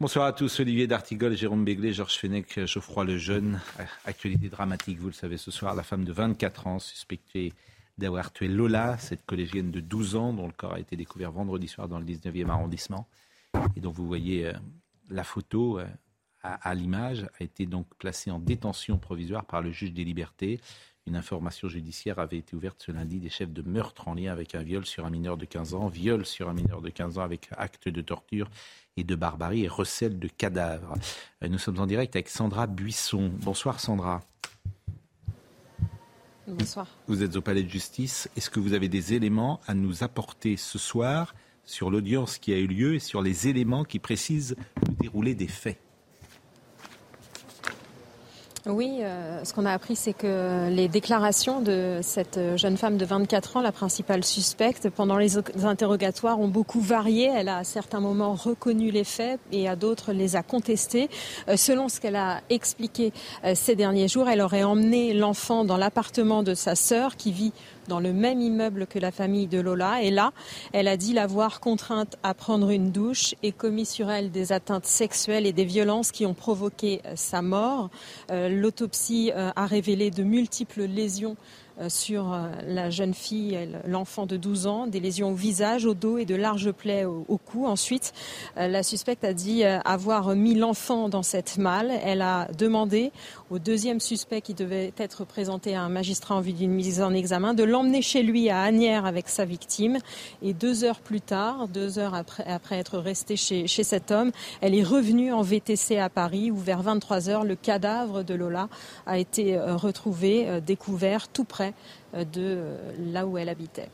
Bonsoir à tous, Olivier D'Artigol, Jérôme Béglé, Georges Fenech, Geoffroy Lejeune. Actualité dramatique, vous le savez ce soir, la femme de 24 ans suspectée d'avoir tué Lola, cette collégienne de 12 ans dont le corps a été découvert vendredi soir dans le 19e arrondissement. Et dont vous voyez euh, la photo euh, à, l'image, a été donc placée en détention provisoire par le juge des libertés. Une information judiciaire avait été ouverte ce lundi des chefs de meurtre en lien avec un viol sur un mineur de 15 ans, viol sur un mineur de 15 ans avec acte de torture et de barbarie et recel de cadavres. Euh, nous sommes en direct avec Sandra Buisson. Bonsoir Sandra. Bonsoir. Vous êtes au palais de justice. Est-ce que vous avez des éléments à nous apporter ce soir sur l'audience qui a eu lieu et sur les éléments qui précisent le déroulé des faits? Oui, euh, ce qu'on a appris, c'est que les déclarations de cette jeune femme de 24 ans, la principale suspecte, pendant les interrogatoires ont beaucoup varié. Elle a à certains moments reconnu les faits et à d'autres les a contestés. Euh, selon ce qu'elle a expliqué euh, ces derniers jours, elle aurait emmené l'enfant dans l'appartement de sa sœur qui vit dans le même immeuble que la famille de Lola. Et là, elle a dit l'avoir contrainte à prendre une douche et commis sur elle des atteintes sexuelles et des violences qui ont provoqué euh, sa mort. Euh, l'autopsie euh, a révélé de multiples lésions sur la jeune fille, l'enfant de 12 ans, des lésions au visage, au dos et de larges plaies au, cou. Ensuite, la suspecte a dit avoir mis l'enfant dans cette malle. Elle a demandé au deuxième suspect qui devait être présenté à un magistrat en vue d'une mise en examen de l'emmener chez lui à Agnières avec sa victime. Et deux heures plus tard, deux heures après, être restée chez, chez cet homme, elle est revenue en VTC à Paris où vers 23 heures, le cadavre de Lola a été retrouvé, découvert tout près euh, de euh, là où elle habitait.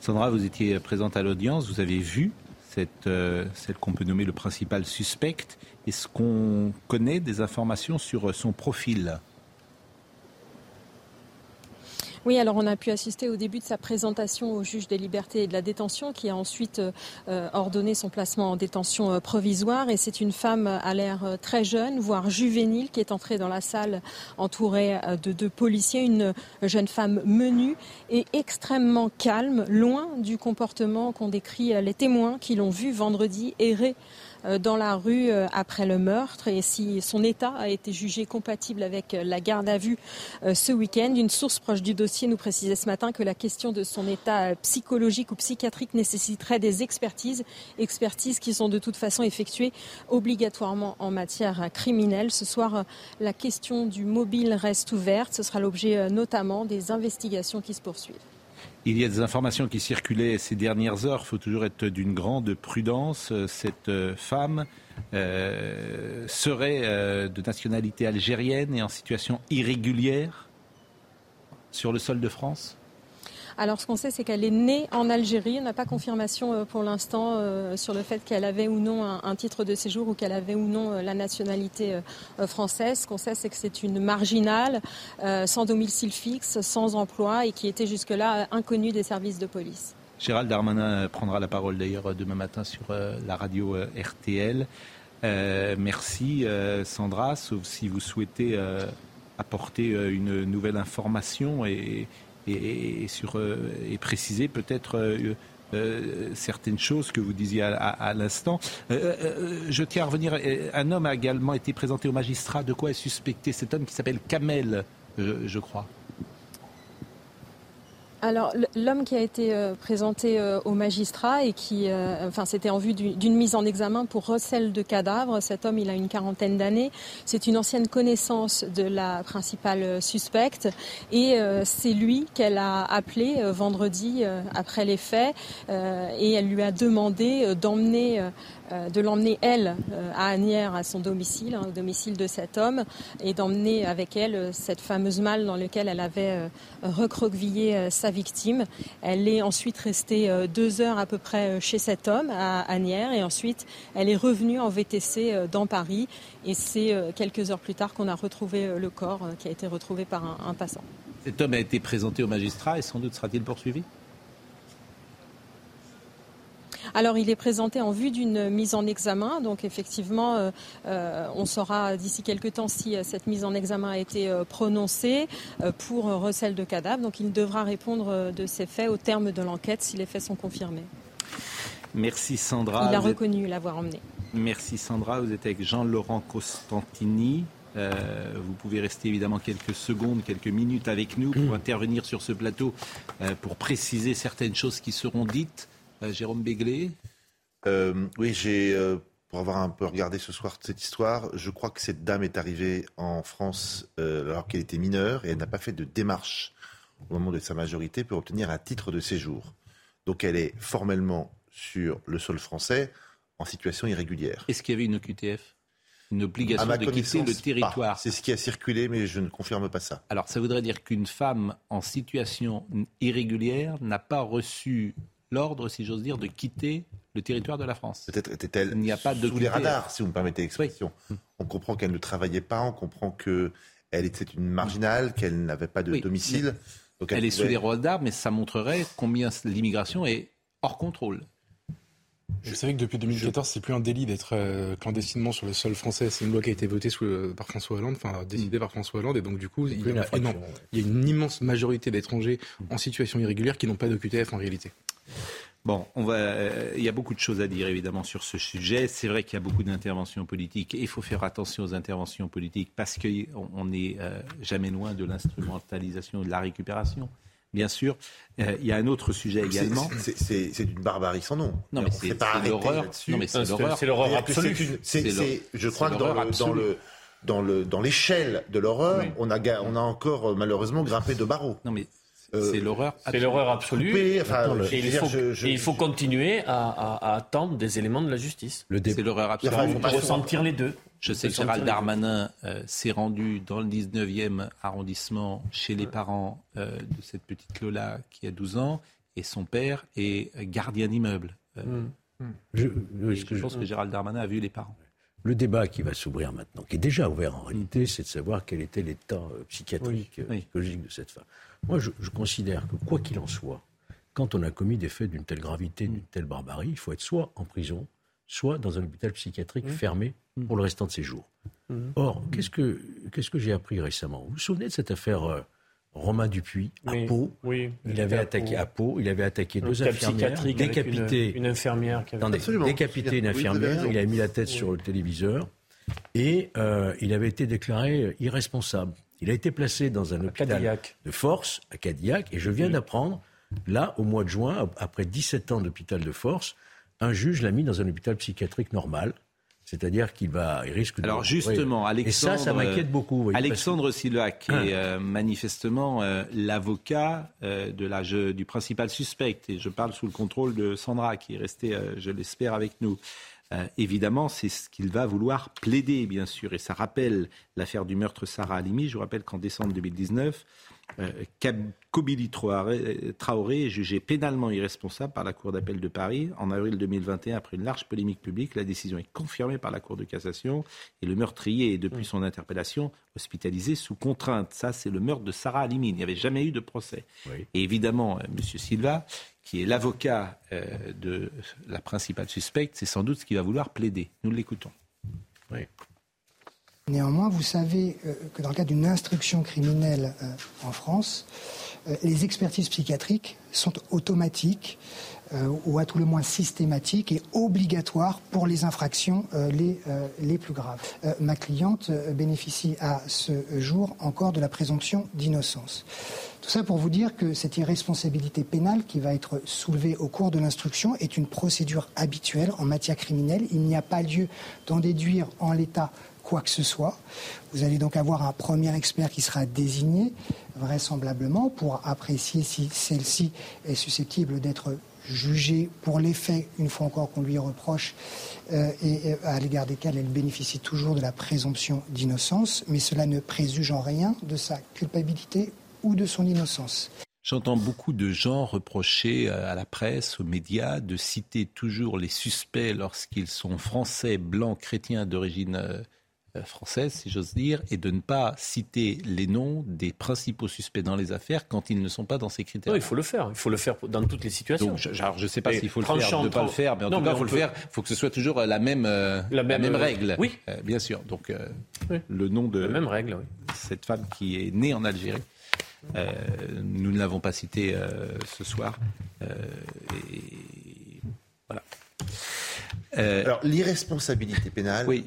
Sandra, vous étiez présente à l'audience, vous avez vu cette, euh, celle qu'on peut nommer le principal suspect. Est-ce qu'on connaît des informations sur son profil? Oui, alors on a pu assister au début de sa présentation au juge des libertés et de la détention qui a ensuite euh, ordonné son placement en détention euh, provisoire. Et c'est une femme à l'air euh, très jeune, voire juvénile, qui est entrée dans la salle entourée de deux policiers. Une jeune femme menue et extrêmement calme, loin du comportement qu'ont décrit les témoins qui l'ont vue vendredi errer euh, dans la rue euh, après le meurtre et si son état a été jugé compatible avec euh, la garde à vue ce week-end. Une source proche du dossier nous précisait ce matin que la question de son état psychologique ou psychiatrique nécessiterait des expertises, expertises qui sont de toute façon effectuées obligatoirement en matière criminelle. Ce soir, la question du mobile reste ouverte. Ce sera l'objet notamment des investigations qui se poursuivent. Il y a des informations qui circulaient ces dernières heures. Il faut toujours être d'une grande prudence. Cette euh, femme euh, serait euh, de nationalité algérienne et en situation irrégulière sur le sol de France? Alors ce qu'on sait, c'est qu'elle est née en Algérie. On n'a pas confirmation euh, pour l'instant euh, sur le fait qu'elle avait ou non un, titre de séjour ou qu'elle avait ou non euh, la nationalité française. Ce qu'on sait, c'est que c'est une marginale, sans domicile fixe, sans emploi et qui était jusque-là inconnue des services de police. Gérald Darmanin prendra la parole d'ailleurs demain matin sur la radio RTL. merci Sandra, sauf si vous souhaitez apporter une nouvelle information et, et, sur, euh, et préciser peut-être euh, euh, certaines choses que vous disiez à, l'instant. je tiens à revenir. Un homme a également été présenté au magistrat. De quoi est suspecté cet homme qui s'appelle Kamel, je crois? Alors l'homme qui a été euh, présenté euh, au magistrat et qui, euh, enfin, c'était en vue d'une mise en examen pour recel de cadavres. Cet homme, il a une quarantaine d'années. C'est une ancienne connaissance de la principale suspecte et c'est lui qu'elle a appelé vendredi après les faits et elle lui a demandé d'emmener de l'emmener, elle, à Agnières, à son domicile, hein, au domicile de cet homme, et d'emmener avec elle cette fameuse malle dans laquelle elle avait recroquevillé sa victime. Elle est ensuite restée deux heures à peu près chez cet homme, à Agnières, et ensuite elle est revenue en VTC dans Paris. Et c'est quelques heures plus tard qu'on a retrouvé le corps qui a été retrouvé par un passant. Cet homme a été présenté au magistrat et sans doute sera-t-il poursuivi? Alors, il est présenté en vue d'une mise en examen. Donc, effectivement, euh, euh, on saura d'ici quelques temps si euh, cette mise en examen a été prononcée pour recel de cadavre. Donc, il devra répondre de ces faits au terme de l'enquête si les faits sont confirmés. Merci Sandra. Il a reconnu l'avoir emmené. Merci Sandra. Vous êtes avec Jean-Laurent Costantini. Euh, vous pouvez rester évidemment quelques secondes, quelques minutes avec nous pour intervenir sur ce plateau euh, pour préciser certaines choses qui seront dites. Euh, Jérôme Béglé Oui, j'ai, pour avoir un peu regardé ce soir cette histoire, je crois que cette dame est arrivée en France alors qu'elle était mineure et elle n'a pas fait de démarche au moment de sa majorité pour obtenir un titre de séjour. Donc elle est formellement sur le sol français en situation irrégulière. Est-ce qu'il y avait une OQTF une obligation de quitter le territoire. C'est ce qui a circulé, mais je ne confirme pas ça. Alors, ça voudrait dire qu'une femme en situation irrégulière n'a pas reçu l'ordre, si j'ose dire, de quitter le territoire de la France. Peut-être était-elle sous les radars, si vous me permettez l'expression. On comprend qu'elle ne travaillait pas, on comprend qu'elle était une marginale, qu'elle n'avait pas de domicile. Donc elle, est sous les radars, mais ça montrerait combien l'immigration est hors contrôle. Vous savez que depuis 2014, c'est plus un délit d'être euh, clandestinement sur le sol français. C'est une loi qui a été votée sous, par François Hollande, enfin décidée par François Hollande, et donc du coup, il y, a, il y a une immense majorité d'étrangers en situation irrégulière qui n'ont pas d'OQTF en réalité. Bon, on va, euh, il y a beaucoup de choses à dire évidemment sur ce sujet. C'est vrai qu'il y a beaucoup d'interventions politiques et il faut faire attention aux interventions politiques parce qu'on n'est euh, jamais loin de l'instrumentalisation de la récupération bien sûr. Euh, il y a un autre sujet également. C'est d'une barbarie sans nom. Non, mais c'est l'horreur. Non, mais c'est l'horreur absolue. Je crois que dans le, dans le dans le dans l'échelle de l'horreur, on a on a encore malheureusement grimpé de barreaux. Non mais c'est l'horreur C'est l'horreur absolue. et, il faut, continuer à, attendre des éléments de la justice. C'est l'horreur absolue. il faut ressentir les deux. Je sais que Gérald Darmanin euh, s'est rendu dans le 19e arrondissement chez les parents euh, de cette petite Lola qui a 12 ans et son père est gardien d'immeuble. Mm. Mm. Je, je, pense que Gérald Darmanin a vu les parents. Le débat qui va s'ouvrir maintenant, qui est déjà ouvert en réalité, c'est de savoir quel était l'état psychiatrique, psychologique de cette femme. Moi, je, considère que quoi qu'il en soit, quand on a commis des faits d'une telle gravité, d'une telle barbarie, il faut être soit en prison, soit dans un hôpital psychiatrique mmh. fermé mmh. pour le restant de ses jours. Mmh. Or, qu'est-ce que, qu'est-ce que j'ai appris récemment? Vous vous souvenez de cette affaire euh, Romain Dupuis à Pau? Oui, Il avait attaqué à Pau, il avait attaqué deux infirmières, décapité. une, infirmière qui avait... décapité une infirmière, il avait mis la tête sur le téléviseur et euh, il avait été déclaré irresponsable. Il a été placé dans un hôpital de force à Cadillac et je viens d'apprendre, là, au mois de juin, après 17 ans d'hôpital de force, un juge l'a mis dans un hôpital psychiatrique normal. C'est-à-dire qu'il va, il risque de. Alors justement, Alexandre. Et ça, ça m'inquiète beaucoup. Alexandre Silva, qui est euh, manifestement euh, l'avocat euh, de la, du principal suspect, et je parle sous le contrôle de Sandra, qui est restée, je l'espère, avec nous. Euh, évidemment, c'est ce qu'il va vouloir plaider, bien sûr. Et ça rappelle l'affaire du meurtre Sarah Halimi. Je vous rappelle qu'en décembre 2019, euh, Kobili Traoré est jugé pénalement irresponsable par la Cour d'appel de Paris. En avril 2021, après une large polémique publique, la décision est confirmée par la Cour de cassation et le meurtrier est, depuis son interpellation, hospitalisé sous contrainte. Ça, c'est le meurtre de Sarah Halimi. Il n'y avait jamais eu de procès. Et évidemment, euh, M. Silva, qui est l'avocat euh, de la principale suspecte, c'est sans doute ce qu'il va vouloir plaider. Nous l'écoutons. Oui. Néanmoins, vous savez euh, que dans le cadre d'une instruction criminelle euh, en France, euh, les expertises psychiatriques sont automatiques ou à tout le moins systématiques et obligatoires pour les infractions les, les plus graves. ma cliente bénéficie à ce jour encore de la présomption d'innocence. Tout ça pour vous dire que cette irresponsabilité pénale qui va être soulevée au cours de l'instruction est une procédure habituelle en matière criminelle. Il n'y a pas lieu d'en déduire en l'état quoi que ce soit. Vous allez donc avoir un premier expert qui sera désigné, vraisemblablement, pour apprécier si celle-ci est susceptible d'être jugée pour les faits, une fois encore qu'on lui reproche, euh, et à l'égard desquels elle bénéficie toujours de la présomption d'innocence, mais cela ne préjuge en rien de sa culpabilité ou de son innocence. J'entends beaucoup de gens reprocher à la presse, aux médias, de citer toujours les suspects lorsqu'ils sont français, blancs, chrétiens d'origine euh, euh, française, si j'ose dire, et de ne pas citer les noms des principaux suspects dans les affaires quand ils ne sont pas dans ces critères. Non, il faut le faire. Il faut le faire dans toutes les situations. je ne sais pas s'il faut le faire ne pas le faire, mais en tout cas, il faut le faire. Il faut que ce soit toujours la même, euh, la même, même règle. Oui. Euh, bien sûr. Donc, le nom de la même règle, cette femme qui est née en Algérie. Nous ne l'avons pas cité ce soir. et voilà. Alors, l'irresponsabilité pénale, oui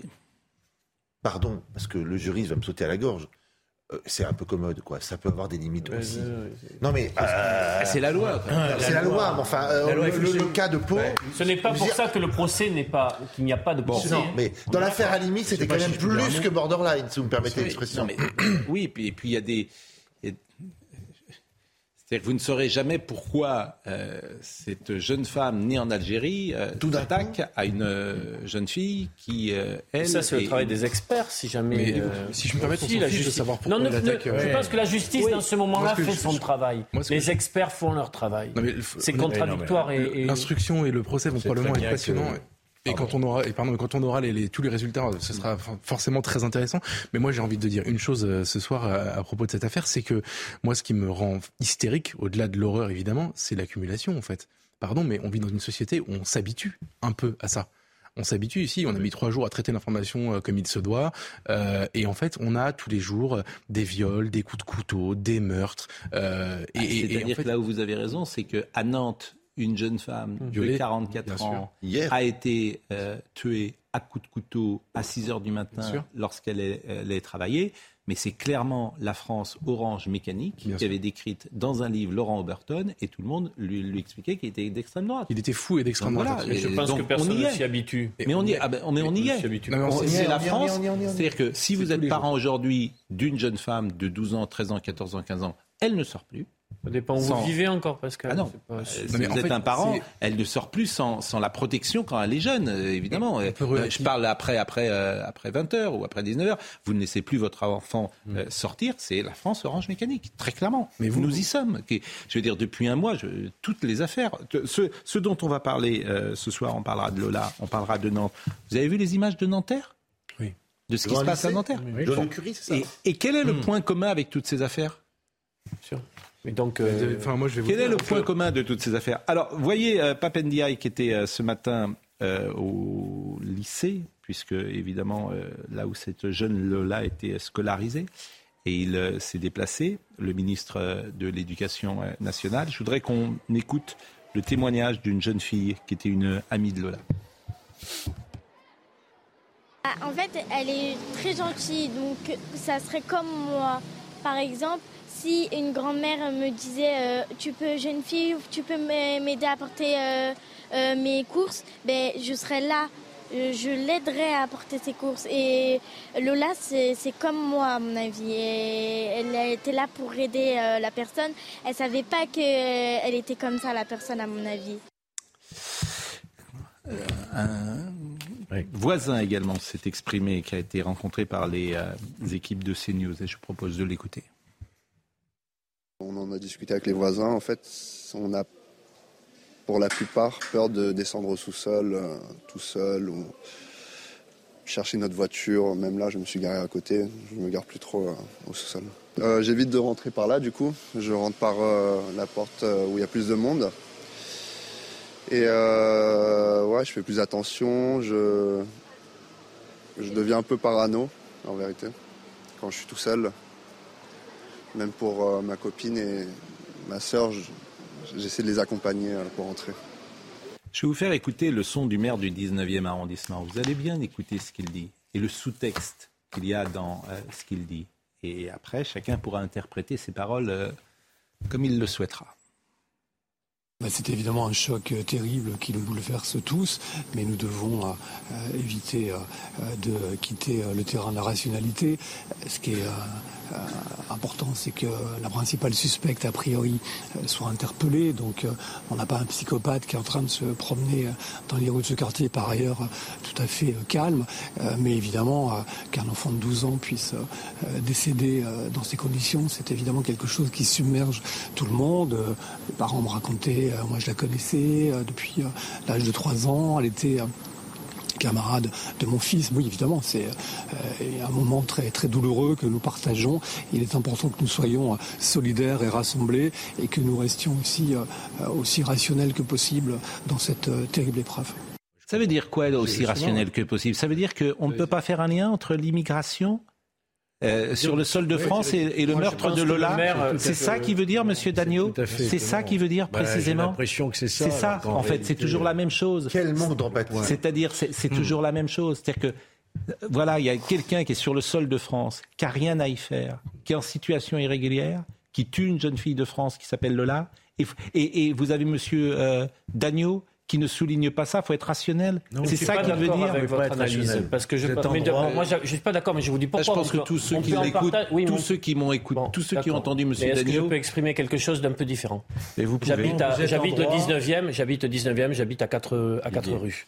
pardon, parce que le juriste va me sauter à la gorge. Euh, c'est un peu commode, quoi. Ça peut avoir des limites aussi. non, mais euh, c'est la loi. c'est la, loi. Mais enfin, euh, le, cas de Pau. Ce n'est pas pour ça que le procès n'est pas qu'il n'y a pas de procès. non, mais dans l'affaire à limite, c'était quand même plus que borderline, si vous me permettez l'expression. Oui, et puis il y a des c'est-à-dire que vous ne saurez jamais pourquoi euh, cette jeune femme née en Algérie euh, Tout attaque à une euh, jeune fille qui, euh, elle... Ça, c'est le travail des experts, si jamais... si je me permets, aussi, la justice de savoir pourquoi non, attaque... Je pense que la justice, dans ce moment-là, fait son travail. Les experts font leur travail. C'est contradictoire. et, L'instruction et le procès vont probablement être passionnants. Et quand on aura, et pardon, quand on aura les, tous les résultats, ce sera forcément très intéressant. Mais moi, j'ai envie de dire une chose euh, ce soir à, propos de cette affaire, c'est que moi, ce qui me rend hystérique, au-delà de l'horreur évidemment, c'est l'accumulation en fait. Pardon, mais on vit dans une société où on s'habitue un peu à ça. On s'habitue ici, on a mis trois jours à traiter l'information euh, comme il se doit, euh, et en fait, on a tous les jours des viols, des coups de couteau, des meurtres. Euh, et, ah, C'est-à-dire que là où vous avez raison, c'est que à Nantes, une jeune femme de 44 ans a été euh, tuée à coups de couteau à 6 heures du matin lorsqu'elle est, travaillée. Mais c'est clairement la France orange mécanique qui avait décrite dans un livre Laurent Oberton et tout le monde lui, expliquait qu'il était d'extrême droite. Il était fou et d'extrême droite. je pense que personne ne s'y habitue. Mais on y, ah ben, on, on y est. C'est la France. C'est-à-dire que si vous êtes parent aujourd'hui d'une jeune femme de 12 ans, 13 ans, 14 ans, 15 ans, elle ne sort plus. Ça dépend où vous vivez encore, Pascal. Ah non, pas... Euh, si vous êtes un parent, elle ne sort plus sans, sans, la protection quand elle est jeune, euh, évidemment. Euh, je parle après, après, après 20h ou après 19h. Vous ne laissez plus votre enfant mm. sortir. C'est la France Orange Mécanique, très clairement. Mais vous, nous y sommes. Je veux dire, depuis un mois, je, toutes les affaires. Ce, ce, dont on va parler ce soir, on parlera de Lola, on parlera de Nantes. Vous avez vu les images de Nanterre? Oui. De ce qui se passe à Nanterre? oui. Curie, c'est ça et, quel est le mm. point commun avec toutes ces affaires? Sûr donc, euh, quel est le point commun de toutes ces affaires? Alors, voyez euh, Papendiaï qui était euh, ce matin au lycée, puisque évidemment là où cette jeune Lola était scolarisée, et il s'est déplacé, le ministre de l'Éducation nationale. Je voudrais qu'on écoute le témoignage d'une jeune fille qui était une amie de Lola. Ah, en fait, elle est très gentille, donc ça serait comme moi. Par exemple, si une grand-mère me disait euh, tu peux jeune fille tu peux m'aider à porter euh, euh, mes courses ben je serais là. Je l'aiderais à porter ses courses. Et Lola c'est comme moi à mon avis. Elle était là pour aider la personne. Elle savait pas qu'elle était comme ça la personne à mon avis. Un voisin également s'est exprimé qui a été rencontré par les équipes de CNews. Et je propose de l'écouter on en a discuté avec les voisins. En fait, on a pour la plupart peur de descendre au sous-sol euh, tout seul ou chercher notre voiture. Même là, je me suis garé à côté. Je me gare plus trop euh, au sous-sol. Euh, j'évite de rentrer par là, du coup. Je rentre par la porte où il y a plus de monde. Et ouais, je fais plus attention. Je, je deviens un peu parano, en vérité, quand je suis tout seul. Même pour euh, ma copine et ma sœur, j'essaie de les accompagner euh, pour rentrer. Je vais vous faire écouter le son du maire du 19e arrondissement. Vous allez bien écouter ce qu'il dit et le sous-texte qu'il y a dans euh, ce qu'il dit. Et après, chacun pourra interpréter ses paroles comme il le souhaitera. Bah, c'est évidemment un choc euh, terrible qui nous bouleverse tous, mais nous devons euh, euh, éviter de quitter le terrain de la rationalité. Ce qui est important, c'est que la principale suspecte, a priori, soit interpellée. Donc on n'a pas un psychopathe qui est en train de se promener dans les rues de ce quartier, par ailleurs tout à fait calme. Mais évidemment, qu'un enfant de 12 ans puisse décéder dans ces conditions, c'est évidemment quelque chose qui submerge tout le monde. Les parents me racontaient euh, moi, je la connaissais euh, depuis euh, l'âge de 3 ans. Elle était camarade de mon fils. Oui, évidemment, c'est un moment très, très douloureux que nous partageons. Il est important que nous soyons solidaires et rassemblés et que nous restions aussi, aussi rationnels que possible dans cette terrible épreuve. Ça veut dire quoi aussi rationnel que possible? Ça veut dire qu'on ne peut pas faire un lien entre l'immigration euh, sur le sol de France et, le meurtre de Lola. C'est ça qui veut dire, Monsieur Dagneau C'est ça qui veut dire bah, précisément J'ai l'impression que c'est ça. C'est ça, en fait, c'est toujours la même chose. Quel manque d'empathie. C'est-à-dire, c'est toujours la même chose. C'est-à-dire que voilà, il y a quelqu'un qui est sur le sol de France, qui a rien à y faire, qui est en situation irrégulière, qui tue une jeune fille de France qui s'appelle Lola, et, vous avez Monsieur euh, Dagneau qui ne souligne pas ça. Il faut être rationnel. C'est ça qu'il veut dire. Avec votre analyse, parce que je, moi, je, suis pas d'accord, mais je vous dis pourquoi. je pense que tous ceux qui l'écoutent, tous ceux qui m'ont écouté, tous ceux qui ont entendu M. Daniel. Est-ce que je peux exprimer quelque chose d'un peu différent J'habite le 19e, j'habite le 19e, j'habite à 4 à quatre rues.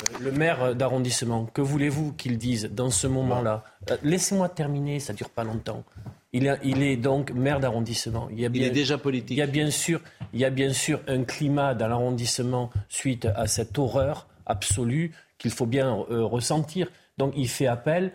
Euh, le maire d'arrondissement, que voulez-vous qu'il dise dans ce moment-là? Euh, Laissez-moi terminer, ça dure pas longtemps. Il, est donc maire d'arrondissement. Il, est déjà politique. Il y a bien sûr, il y a bien sûr un climat dans l'arrondissement suite à cette horreur absolue qu'il faut bien euh, ressentir. Donc il fait appel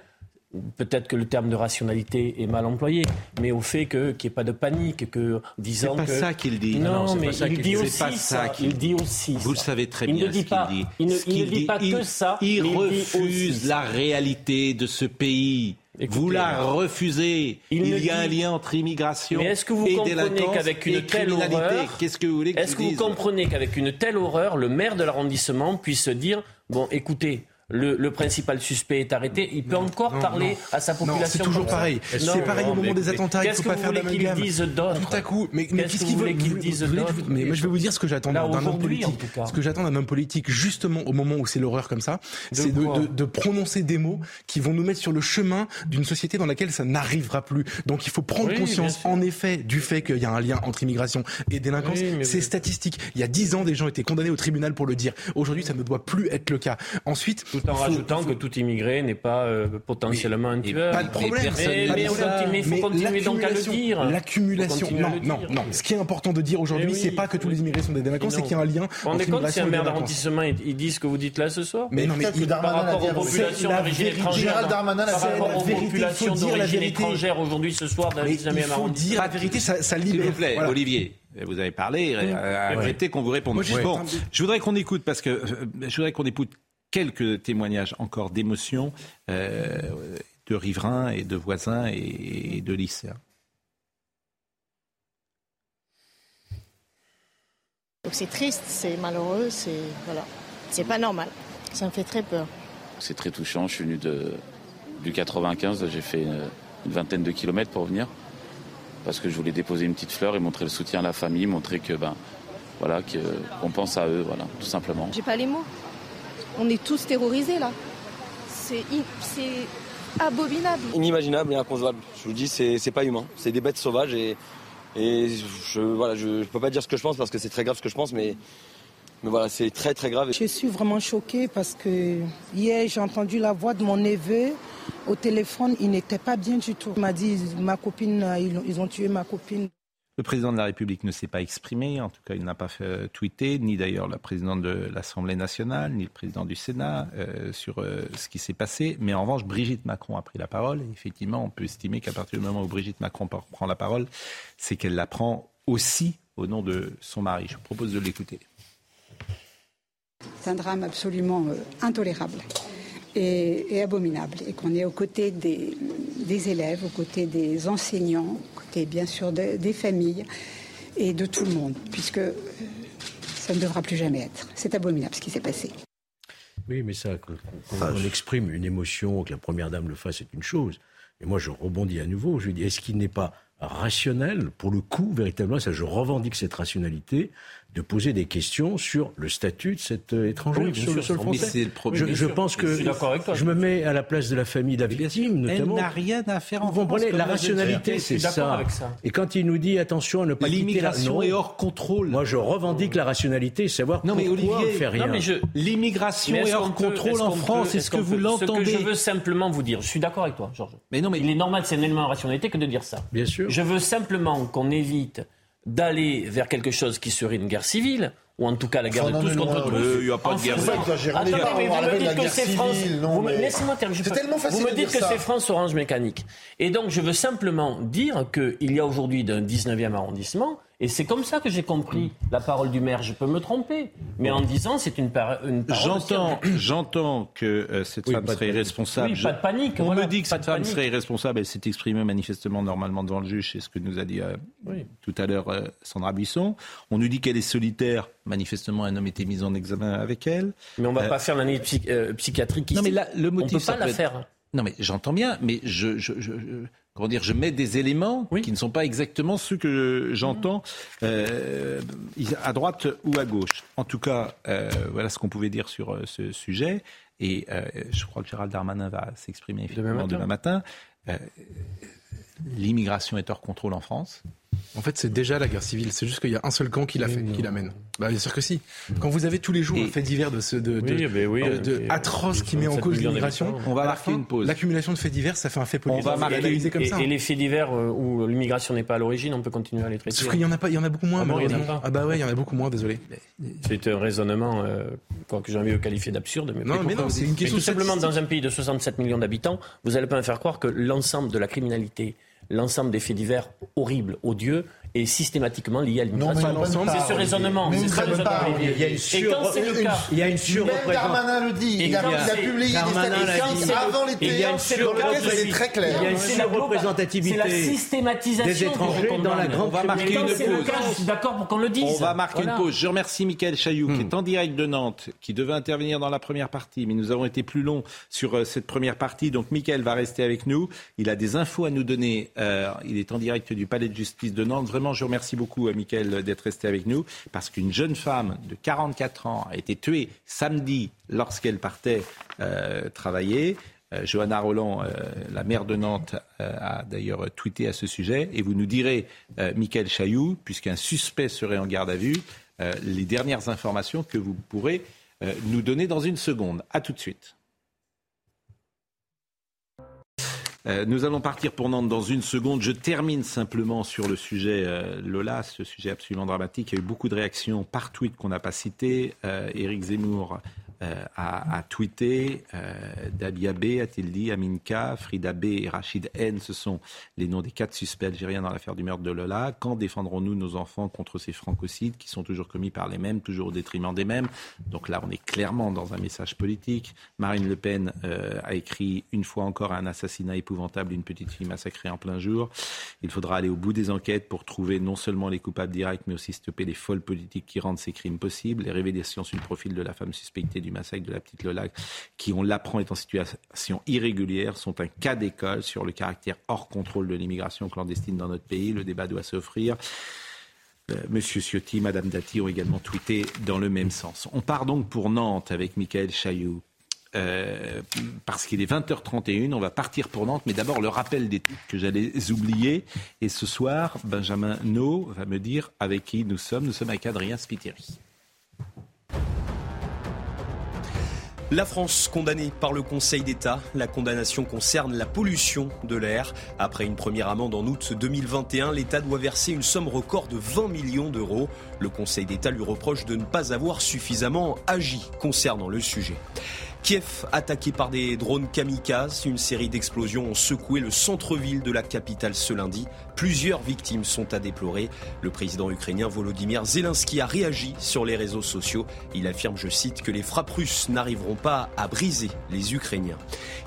peut-être que le terme de rationalité est mal employé, mais au fait que qu'il n'y ait pas de panique, que disant que... C'est pas ça qu'il dit. Non, mais il dit aussi ça. Il dit aussi Vous le savez très bien. Il ne dit pas. Il ne, dit, pas que ça. Il, refuse la réalité de ce pays vous la refusez. Il, y a un lien entre immigration est-ce que vous comprenez qu'avec une telle horreur, qu'est-ce que vous voulez Est-ce que vous comprenez qu'avec une telle horreur, le maire de l'arrondissement puisse dire bon, écoutez, le, principal suspect est arrêté, il peut encore parler à sa population. C'est toujours pareil. C'est pareil au moment des attentats. Il faut pas faire d'amalgame. Tout à coup, mais, qu'est-ce qu'ils veulent qu'ils disent Mais moi, je vais vous dire ce que j'attends d'un homme politique. Ce que j'attends d'un homme politique, justement au moment où c'est l'horreur comme ça, c'est de, prononcer des mots qui vont nous mettre sur le chemin d'une société dans laquelle ça n'arrivera plus. Donc, il faut prendre conscience, en effet, du fait qu'il y a un lien entre immigration et délinquance. c'est statistique. Il y a dix ans, des gens étaient condamnés au tribunal pour le dire. Aujourd'hui, ça ne doit plus être le cas. Ensuite, tout en rajoutant que tout immigré n'est pas euh, potentiellement un tueur. Pas de problème. Mais, il faut continuer donc à le dire. L'accumulation. Non, non, non. Ce qui est important de dire aujourd'hui, c'est pas que tous les immigrés sont des délinquants, c'est qu'il y a un lien. Vous rendez compte si un maire d'arrondissement il dit ce que vous dites là ce soir Mais non, mais par rapport aux populations d'origine étrangère. Par rapport aux populations d'origine étrangère aujourd'hui ce soir dans le 19e Il faut dire la vérité, ça libère. S'il vous plaît, Olivier. Vous avez parlé, arrêtez qu'on vous réponde. Bon, je voudrais qu'on écoute parce que je voudrais qu'on écoute quelques témoignages encore d'émotion euh, de riverains et de voisins et, de lycéens. Donc c'est triste, c'est malheureux, c'est voilà, c'est pas normal. Ça me fait très peur. C'est très touchant. Je suis venu de, du 95, j'ai fait une, vingtaine de kilomètres pour venir parce que je voulais déposer une petite fleur et montrer le soutien à la famille, montrer que ben voilà qu'on pense à eux, voilà, tout simplement. J'ai pas les mots on est tous terrorisés là. C'est abominable. Inimaginable et inconcevable. Je vous dis, c'est pas humain. C'est des bêtes sauvages et, et je voilà, je, peux pas dire ce que je pense parce que c'est très grave ce que je pense, mais mais voilà, c'est très très grave. Je suis vraiment choquée parce que hier j'ai entendu la voix de mon neveu au téléphone. Il n'était pas bien du tout. Il m'a dit ma copine, ils ont tué ma copine. Le président de la République ne s'est pas exprimé, en tout cas il n'a pas fait euh, tweeter, ni d'ailleurs la présidente de l'Assemblée nationale, ni le président du Sénat euh, sur euh, ce qui s'est passé. Mais en revanche, Brigitte Macron a pris la parole. Effectivement, on peut estimer qu'à partir du moment où Brigitte Macron prend la parole, c'est qu'elle la prend aussi au nom de son mari. Je vous propose de l'écouter. C'est un drame absolument intolérable et, abominable. Et qu'on est aux côtés des élèves, aux côtés des enseignants, et bien sûr des familles et de tout le monde, puisque euh, ça ne devra plus jamais être. C'est abominable ce qui s'est passé. Oui, mais ça, qu'on exprime une émotion, que la première dame le fasse, c'est une chose. Et moi, je rebondis à nouveau. Je dis, est-ce qu'il n'est pas rationnel, pour le coup, véritablement, ça, je revendique cette rationalité, de poser des questions sur le statut de cet euh, étranger sur le sol français. je, je pense que je, me mets à la place de la famille de notamment. Elle n'a rien à faire en Vous la rationalité, c'est ça. Et quand il nous dit attention à ne pas l'immigration est hors contrôle. Moi, je revendique la rationalité, savoir non, pourquoi mais Olivier, on fait rien. L'immigration est, hors contrôle en France. Est-ce que vous l'entendez Ce que je veux simplement vous dire, je suis d'accord avec toi, Georges. Mais non, mais il est normal, c'est un élément de rationalité que de dire ça. Bien sûr. Je veux simplement qu'on évite d'aller vers quelque chose qui serait une guerre civile, ou en tout cas la guerre de tous contre tous. Il n'y a pas de guerre civile. Attendez, mais vous me dites que c'est France. Laissez-moi terminer. Vous me dites que c'est France Orange Mécanique. Et donc je veux simplement dire qu'il y a aujourd'hui d'un 19e arrondissement et c'est comme ça que j'ai compris la parole du maire. Je peux me tromper, mais en disant c'est une, parole. J'entends, j'entends que euh, cette femme serait irresponsable. Oui, pas de panique. On me dit que cette femme serait irresponsable. Elle s'est exprimée manifestement normalement devant le juge. C'est ce que nous a dit euh, tout à l'heure euh, Sandra Buisson. On nous dit qu'elle est solitaire. Manifestement, un homme était mis en examen avec elle. Mais on ne va pas faire l'année psychiatrique ici. Non, mais là, le motif, on peut pas la faire. Non, mais j'entends bien, mais je, je, je, comment dire, je mets des éléments qui ne sont pas exactement ceux que j'entends euh, à droite ou à gauche. En tout cas, euh, voilà ce qu'on pouvait dire sur euh, ce sujet. Et je crois que Gérald Darmanin va s'exprimer effectivement demain matin. L'immigration est hors contrôle en France. En fait, c'est déjà la guerre civile. C'est juste qu'il y a un seul camp qui, la fait, qui l'amène. Bah, bien sûr que si. Quand vous avez tous les jours un fait divers de, ce, de, de, atroce qui met en cause l'immigration, on va marquer une pause. L'accumulation de faits divers, ça fait un fait politique. On va marquer comme ça. Et, les faits divers euh, où l'immigration n'est pas à l'origine, on peut continuer à les traiter. Sauf qu'il y en a pas, il y en a beaucoup moins. Ah, ah bah ouais, il y en a beaucoup moins. Désolé. C'est un raisonnement euh, que j'ai envie de qualifier d'absurde. Mais non, mais non, c'est une question. tout simplement, dans un pays de 67 millions d'habitants, vous n'allez pas me faire croire que l'ensemble de la criminalité l'ensemble des faits divers horribles, odieux, est systématiquement lié à l'immigration. C'est ce raisonnement. Il y a une sur... Et quand c'est le cas, il y a une surreprésentation. Darmanin le dit. Il, a, publié des statistiques avant l'été. Il y a une surreprésentativité. très clair. Il y a une surreprésentativité la systématisation des étrangers dans la grande. On va marquer une pause. Je suis d'accord pour qu'on le dise. On va marquer une pause. Je remercie Michael Chailloux qui est en direct de Nantes, qui devait intervenir dans la première partie, mais nous avons été plus longs sur euh, cette première partie. Donc Michael va rester avec nous. Il a des infos à nous donner. Euh, il est en direct du Palais de justice de Nantes. Vraiment, je remercie beaucoup à Mickaël d'être resté avec nous, parce qu'une jeune femme de 44 ans a été tuée samedi lorsqu'elle partait euh, travailler. Euh, Johanna Roland, euh, la maire de Nantes, a d'ailleurs tweeté à ce sujet. Et vous nous direz, Michael Chailloux, puisqu'un suspect serait en garde à vue, les dernières informations que vous pourrez nous donner dans une seconde. A tout de suite. Euh, nous allons partir pour Nantes dans une seconde. Je termine simplement sur le sujet euh, Lola, ce sujet absolument dramatique. Il y a eu beaucoup de réactions par tweet qu'on n'a pas cité. Euh, Éric Zemmour euh, a, tweeté. Euh, Dabia B a-t-il dit, Aminka, Frida B et Rachid N, ce sont les noms des quatre suspects algériens dans l'affaire du meurtre de Lola. Quand défendrons-nous nos enfants contre ces francocides qui sont toujours commis par les mêmes, toujours au détriment des mêmes? Donc là, on est clairement dans un message politique. Marine Le Pen euh, a écrit une fois encore un assassinat épouvantable d'une petite fille massacrée en plein jour. Il faudra aller au bout des enquêtes pour trouver non seulement les coupables directs, mais aussi stopper les folles politiques qui rendent ces crimes possibles. Les révélations sur le profil de la femme suspectée du massacre de la petite Lola, qui, on l'apprend, est en situation irrégulière, sont un cas d'école sur le caractère hors contrôle de l'immigration clandestine dans notre pays. Le débat doit s'offrir. Euh, Monsieur Ciotti, Madame Dati ont également tweeté dans le même sens. On part donc pour Nantes avec Michael Chailloux. Euh, parce qu'il est 20h31, on va partir pour Nantes, mais d'abord le rappel des titres que j'allais oublier. Et ce soir, Benjamin No va me dire avec qui nous sommes. Nous sommes avec Adrien Spiteri. La France condamnée par le Conseil d'État. La condamnation concerne la pollution de l'air. Après une première amende en août 2021, l'État doit verser une somme record de 20 millions d'euros. Le Conseil d'État lui reproche de ne pas avoir suffisamment agi concernant le sujet. Kiev attaqué par des drones kamikazes. Une série d'explosions ont secoué le centre-ville de la capitale ce lundi. Plusieurs victimes sont à déplorer. Le président ukrainien Volodymyr Zelensky a réagi sur les réseaux sociaux. Il affirme, je cite, que les frappes russes n'arriveront pas à briser les Ukrainiens.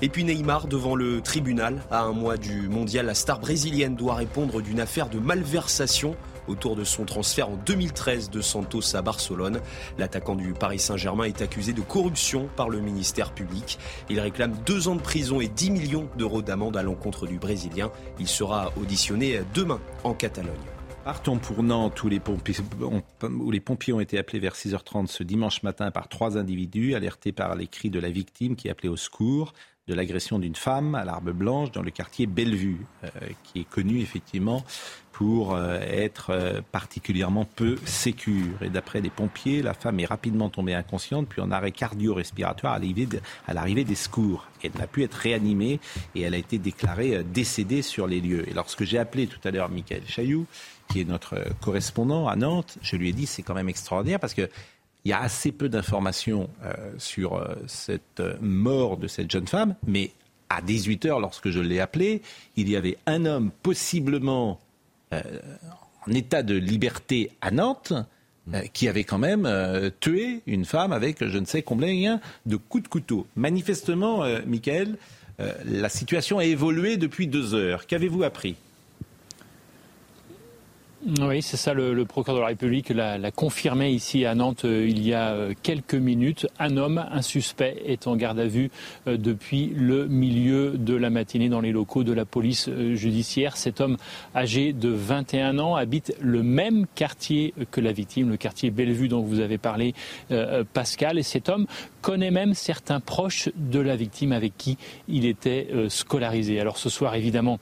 Et puis Neymar devant le tribunal. À un mois du mondial, la star brésilienne doit répondre d'une affaire de malversation autour de son transfert en 2013 de Santos à Barcelone. L'attaquant du Paris Saint-Germain est accusé de corruption par le ministère public. Il réclame deux ans de prison et 10 millions d'euros d'amende à l'encontre du Brésilien. Il sera auditionné demain en Catalogne. Partons pour Nantes où les, pompiers les pompiers ont été appelés vers 6h30 ce dimanche matin par trois individus alertés par les cris de la victime qui appelait au secours de l'agression d'une femme à l'arbre blanche dans le quartier Bellevue, euh, qui est connu effectivement pour euh, être euh, particulièrement peu sécure. Et d'après les pompiers, la femme est rapidement tombée inconsciente, puis en arrêt cardio-respiratoire à l'arrivée des secours. Elle n'a pu être réanimée et elle a été déclarée décédée sur les lieux. Et lorsque j'ai appelé tout à l'heure Michael Chailloux, qui est notre correspondant à Nantes, je lui ai dit c'est quand même extraordinaire parce que il y a assez peu d'informations euh, sur euh, cette euh, mort de cette jeune femme, mais à 18 heures, lorsque je l'ai appelé, il y avait un homme possiblement en état de liberté à Nantes qui avait quand même tué une femme avec je ne sais combien de coups de couteau. Manifestement, Michael, la situation a évolué depuis deux heures. Qu'avez-vous appris? Oui, c'est ça, le, procureur de la République l'a confirmé ici à Nantes euh, il y a euh, quelques minutes. Un homme, un suspect, est en garde à vue euh, depuis le milieu de la matinée dans les locaux de la police judiciaire. Cet homme, âgé de 21 ans, habite le même quartier que la victime, le quartier Bellevue dont vous avez parlé, Pascal. Et cet homme connaît même certains proches de la victime avec qui il était scolarisé. Alors ce soir, évidemment,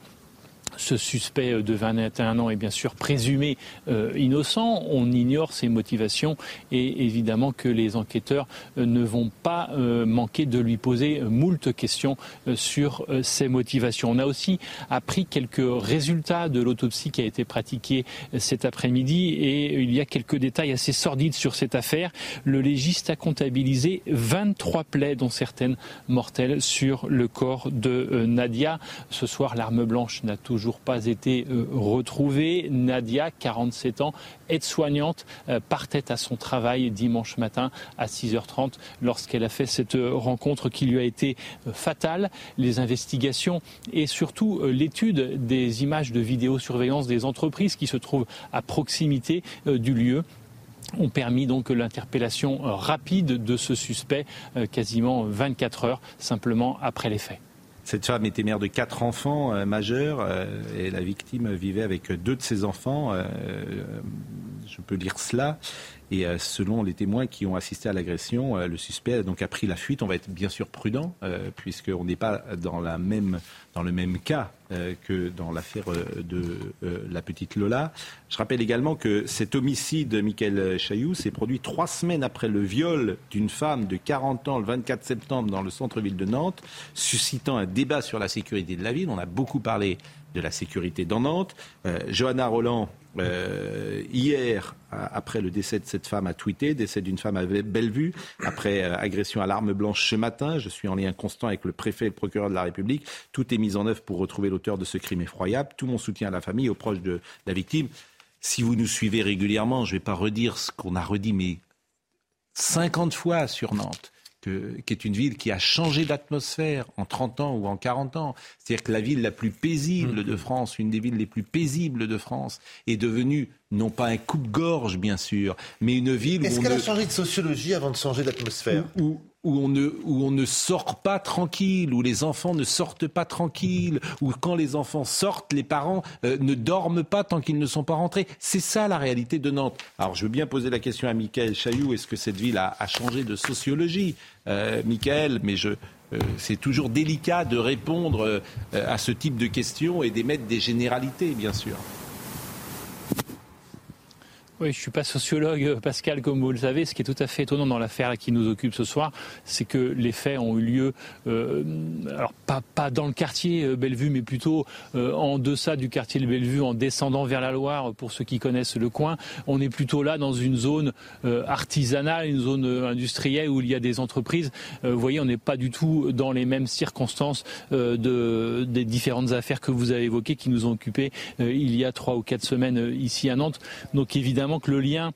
ce suspect de 21 ans est bien sûr présumé euh, innocent. On ignore ses motivations et évidemment que les enquêteurs euh, ne vont pas euh, manquer de lui poser moult questions sur ses motivations. On a aussi appris quelques résultats de l'autopsie qui a été pratiquée cet après-midi et il y a quelques détails assez sordides sur cette affaire. Le légiste a comptabilisé 23 plaies, dont certaines mortelles, sur le corps de Nadia. Ce soir, l'arme blanche n'a toujours pas été euh, retrouvée. Nadia, 47 ans, aide-soignante, euh, partait à son travail dimanche matin à 6h30 lorsqu'elle a fait cette euh, rencontre qui lui a été fatale. Les investigations et surtout l'étude des images de vidéosurveillance des entreprises qui se trouvent à proximité du lieu ont permis donc l'interpellation rapide de ce suspect quasiment 24 heures simplement après les faits. Cette femme était mère de quatre enfants euh, majeurs euh, et la victime vivait avec deux de ses enfants. Euh, je peux dire cela. Et euh, selon les témoins qui ont assisté à l'agression, euh, le suspect a donc a pris la fuite. On va être bien sûr prudent, euh, puisqu'on n'est pas dans, le même cas que dans l'affaire de la petite Lola. Je rappelle également que cet homicide, Michael Chailloux, s'est produit trois semaines après le viol d'une femme de 40 ans le 24 septembre dans le centre-ville de Nantes, suscitant un débat sur la sécurité de la ville. On a beaucoup parlé de la sécurité dans Nantes. Johanna Roland euh, hier, après le décès de cette femme, a tweeté décès d'une femme à Bellevue, après euh, agression à l'arme blanche ce matin. Je suis en lien constant avec le préfet et le procureur de la République. Tout est mis en œuvre pour retrouver l'auteur de ce crime effroyable. Tout mon soutien à la famille aux proches de la victime. Si vous nous suivez régulièrement, je ne vais pas redire ce qu'on a redit, mais 50 fois sur Nantes qui est une ville qui a changé d'atmosphère en 30 ans ou en 40 ans. C'est-à-dire que la ville la plus paisible de France, une des villes les plus paisibles de France, est devenue non pas un coupe-gorge, bien sûr, mais une ville Est-ce qu'elle a changé de sociologie avant de changer d'atmosphère? Où on, ne, où on ne sort pas tranquille, où les enfants ne sortent pas tranquilles, où quand les enfants sortent, les parents euh, ne dorment pas tant qu'ils ne sont pas rentrés. C'est ça la réalité de Nantes. Alors je veux bien poser la question à Michael Chailloux, est-ce que cette ville a, changé de sociologie? Euh, Michael, mais je, euh, c'est toujours délicat de répondre euh, à ce type de questions et d'émettre des généralités, bien sûr. Oui, je suis pas sociologue, euh, Pascal, comme vous le savez. Ce qui est tout à fait étonnant dans l'affaire qui nous occupe ce soir, c'est que les faits ont eu lieu, euh, alors pas, pas dans le quartier euh, Bellevue, mais plutôt en deçà du quartier de Bellevue, en descendant vers la Loire, pour ceux qui connaissent le coin. On est plutôt là dans une zone artisanale, une zone industrielle où il y a des entreprises. vous voyez, on n'est pas du tout dans les mêmes circonstances de, des différentes affaires que vous avez évoquées qui nous ont occupés il y a trois ou quatre semaines ici à Nantes. Donc évidemment, que le lien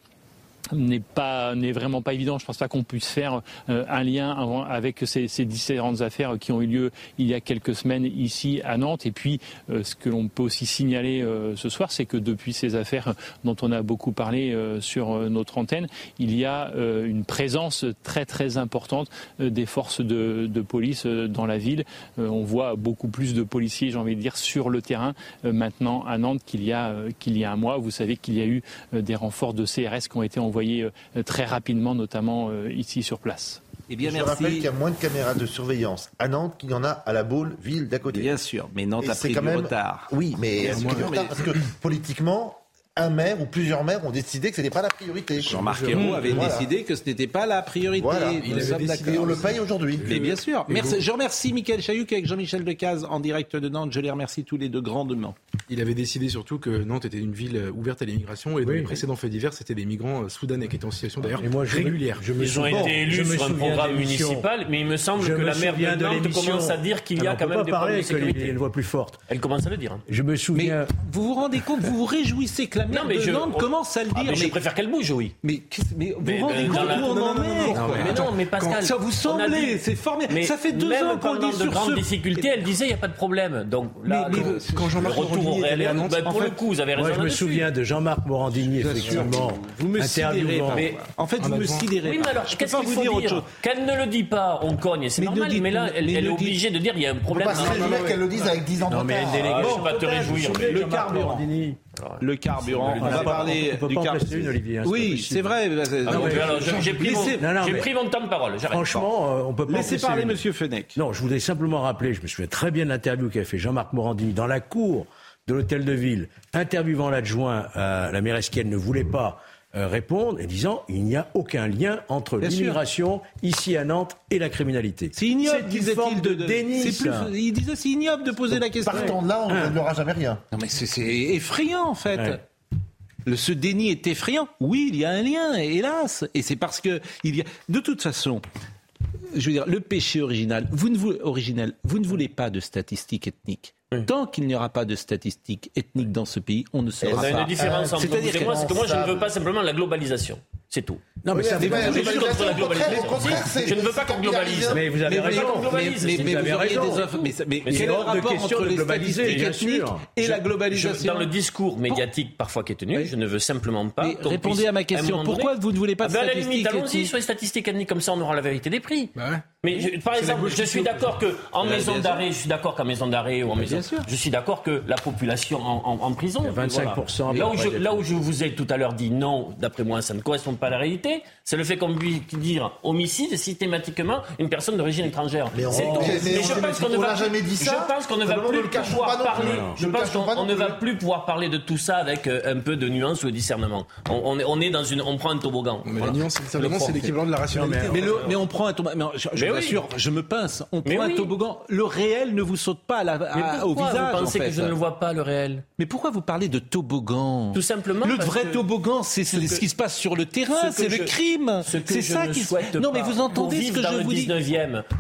n'est pas n'est vraiment pas évident. Je pense pas qu'on puisse faire euh, un lien avec ces, ces, différentes affaires qui ont eu lieu il y a quelques semaines ici à Nantes. Et puis, euh, ce que l'on peut aussi signaler euh, ce soir, c'est que depuis ces affaires dont on a beaucoup parlé sur notre antenne, il y a une présence très très importante des forces de, de police dans la ville. on voit beaucoup plus de policiers, j'ai envie de dire, sur le terrain maintenant à Nantes qu'il y a qu'il y a un mois. Vous savez qu'il y a eu des renforts de CRS qui ont été envoyés envoyé euh, très rapidement, notamment euh, ici sur place. Eh bien, Je rappelle qu'il y a moins de caméras de surveillance à Nantes qu'il y en a à la Baule, ville d'à côté. Bien sûr, mais Nantes a pris du retard. Oui, mais, parce que politiquement, un maire ou plusieurs maires ont décidé que ce n'était pas la priorité. Jean-Marc Ayrault avait décidé que ce n'était pas la priorité. Il avait décidé, on le paye aujourd'hui. Mais bien sûr. Merci, je remercie Michael Chailloux avec Jean-Michel Decaze en direct de Nantes. Je les remercie tous les deux grandement. Il avait décidé surtout que Nantes était une ville ouverte à l'immigration et dans les précédents faits divers, c'était des migrants soudanais qui étaient en situation d'ailleurs régulière. Ils ont été élus sur un programme municipal, mais il me semble que la maire de Nantes commence à dire qu'il y a quand même des problèmes de sécurité. une voix plus forte. Elle commence à le dire. Je me souviens. Vous vous rendez compte, vous vous réjouissez que la maire de Nantes commence à le dire. Je préfère qu'elle bouge, oui. Mais vous vous rendez compte où on en est Mais non, mais Pascal. Ça vous semblait, c'est formidable. Ça fait deux ans qu'on dit sur de grandes difficultés, elle disait il n'y a pas de problème. Donc là, quand Jean-Marc au réel, pour le coup, vous avez raison. Moi, je me souviens de Jean-Marc Morandini, effectivement. Vous me sidérez. Mais en fait, vous me sidérez. Oui, mais alors, qu'est-ce qu'il faut dire Qu'elle ne le dit pas, on cogne, c'est normal. Mais là, elle est obligée de dire il y a un problème. C'est qu'elle le dise avec 10 ans de retard. Non, mais elle Je vais te réjouir. Le carburant. Le carburant. On va parler du carburant. Oui, c'est vrai. J'ai pris mon temps de parole. Franchement, euh, on peut pas. Laissez parler Monsieur Fenech. Non, je voulais simplement rappeler, je me souviens très bien de l'interview qu'a fait Jean-Marc Morandini dans la cour de l'hôtel de ville, interviewant l'adjoint à la mairesse qui elle ne voulait pas euh, répondre et disant il n'y a aucun lien entre l'immigration ici à Nantes et la criminalité. C'est ignoble, disait-il, de, déni. il disait c'est ignoble de poser la question. Partant de là, on n'aura jamais rien. Non mais c'est effrayant en fait. Le, ce déni est effrayant. Oui, il y a un lien, hélas. Et c'est parce que il y a. De toute façon, je veux dire, le péché original, vous ne voulez, originel, vous ne voulez pas de statistiques ethniques. Tant qu'il n'y aura pas de statistiques ethniques dans ce pays, on ne sera pas. Il y a une différence entre vous et moi, c'est que moi, je ne veux pas simplement la globalisation. C'est tout. Non, mais ça veut pas dire contre la globalisation. Je ne veux pas qu'on globalise. Mais vous avez raison. Mais vous avez raison. Mais quel est le rapport entre les statistiques ethniques et la globalisation Dans le discours médiatique parfois qui est tenu, je ne veux simplement pas. Répondez à ma question. Pourquoi vous ne voulez pas de statistiques ethniques Allons-y sur les statistiques ethniques, comme ça on aura la vérité des prix. Mais par exemple, je suis d'accord que en maison d'arrêt, je suis d'accord qu'en maison d'arrêt ou en maison, je suis d'accord que la population en prison, 25% Là où je vous ai tout à l'heure dit non, d'après moi, ça ne correspond pas à la réalité. C'est le fait qu'on puisse dire homicide systématiquement une personne d'origine étrangère. Mais, je pense qu'on ne va jamais dit ça. Je pense qu'on ne va plus pouvoir parler. Je pense qu'on ne va plus pouvoir parler de tout ça avec euh, un peu de nuance ou de discernement. On est dans une, on prend un toboggan. Mais la nuance, c'est l'équivalent de la rationalité. Mais on prend un toboggan. Vous assure, je me pince. On prend un toboggan. Le réel ne vous saute pas au visage. Vous pensez que je ne le vois pas le réel? Mais pourquoi vous parlez de toboggan? Tout simplement. Le vrai toboggan, c'est ce qui se passe sur le terrain, c'est le crime. C'est ça qui souhaite. Non, mais vous entendez ce que je vous dis.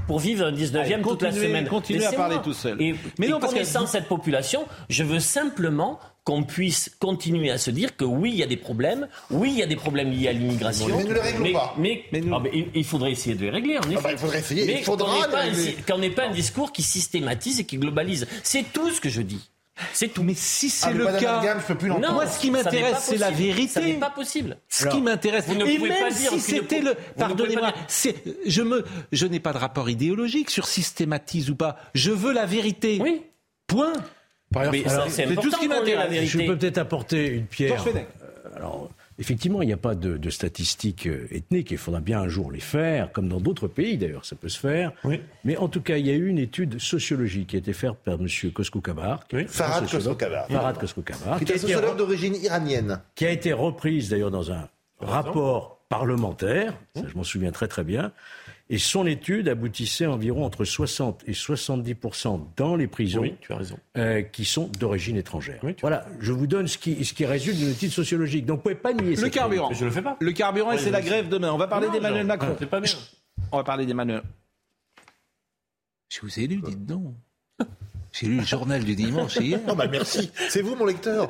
Pour vivre un 19e toute la semaine. Continuez à parler tout seul. Mais non, parce que sans cette population, je veux simplement qu'on puisse continuer à se dire que oui, il y a des problèmes, oui, il y a des problèmes liés à l'immigration. Mais ne les réglons pas. Mais, ah, il faudrait essayer de les régler, en ah, bah, il faudrait essayer. Mais qu'on n'ait pas, pas, un discours qui systématise et qui globalise. C'est tout ce que je dis. C'est tout. Mais si c'est ah, le cas, moi, ce qui m'intéresse, c'est la vérité. Ça n'est pas possible. Ce qui m'intéresse, et même si c'était le, pardonnez-moi, je me, je n'ai pas de rapport idéologique sur systématise ou pas. Je veux la vérité. Oui. Point. C'est tout ce qui m'intéresse. Je peux peut-être apporter une pierre. Euh, alors, Effectivement, il n'y a pas de, statistiques euh, ethniques. Il faudra bien un jour les faire, comme dans d'autres pays d'ailleurs, ça peut se faire. Mais en tout cas, il y a eu une étude sociologique qui a été faite par M. Kosko Kabar. Farad. Farad. Qui est un sociologue d'origine iranienne. Qui a été reprise d'ailleurs dans un rapport parlementaire, ça, je m'en souviens très très bien, et son étude aboutissait environ entre 60 et 70% dans les prisons euh, qui sont d'origine étrangère. voilà, je vous donne ce qui, ce qui résulte d'une étude sociologique. Donc vous pouvez pas nier Le carburant. Je le fais pas. Le carburant, et c'est la grève demain. On va parler d'Emmanuel Macron. C'est pas bien. On va parler d'Emmanuel. Je vous ai lu, dites donc? J'ai lu le journal du dimanche hier. Non, bah merci. C'est vous mon lecteur.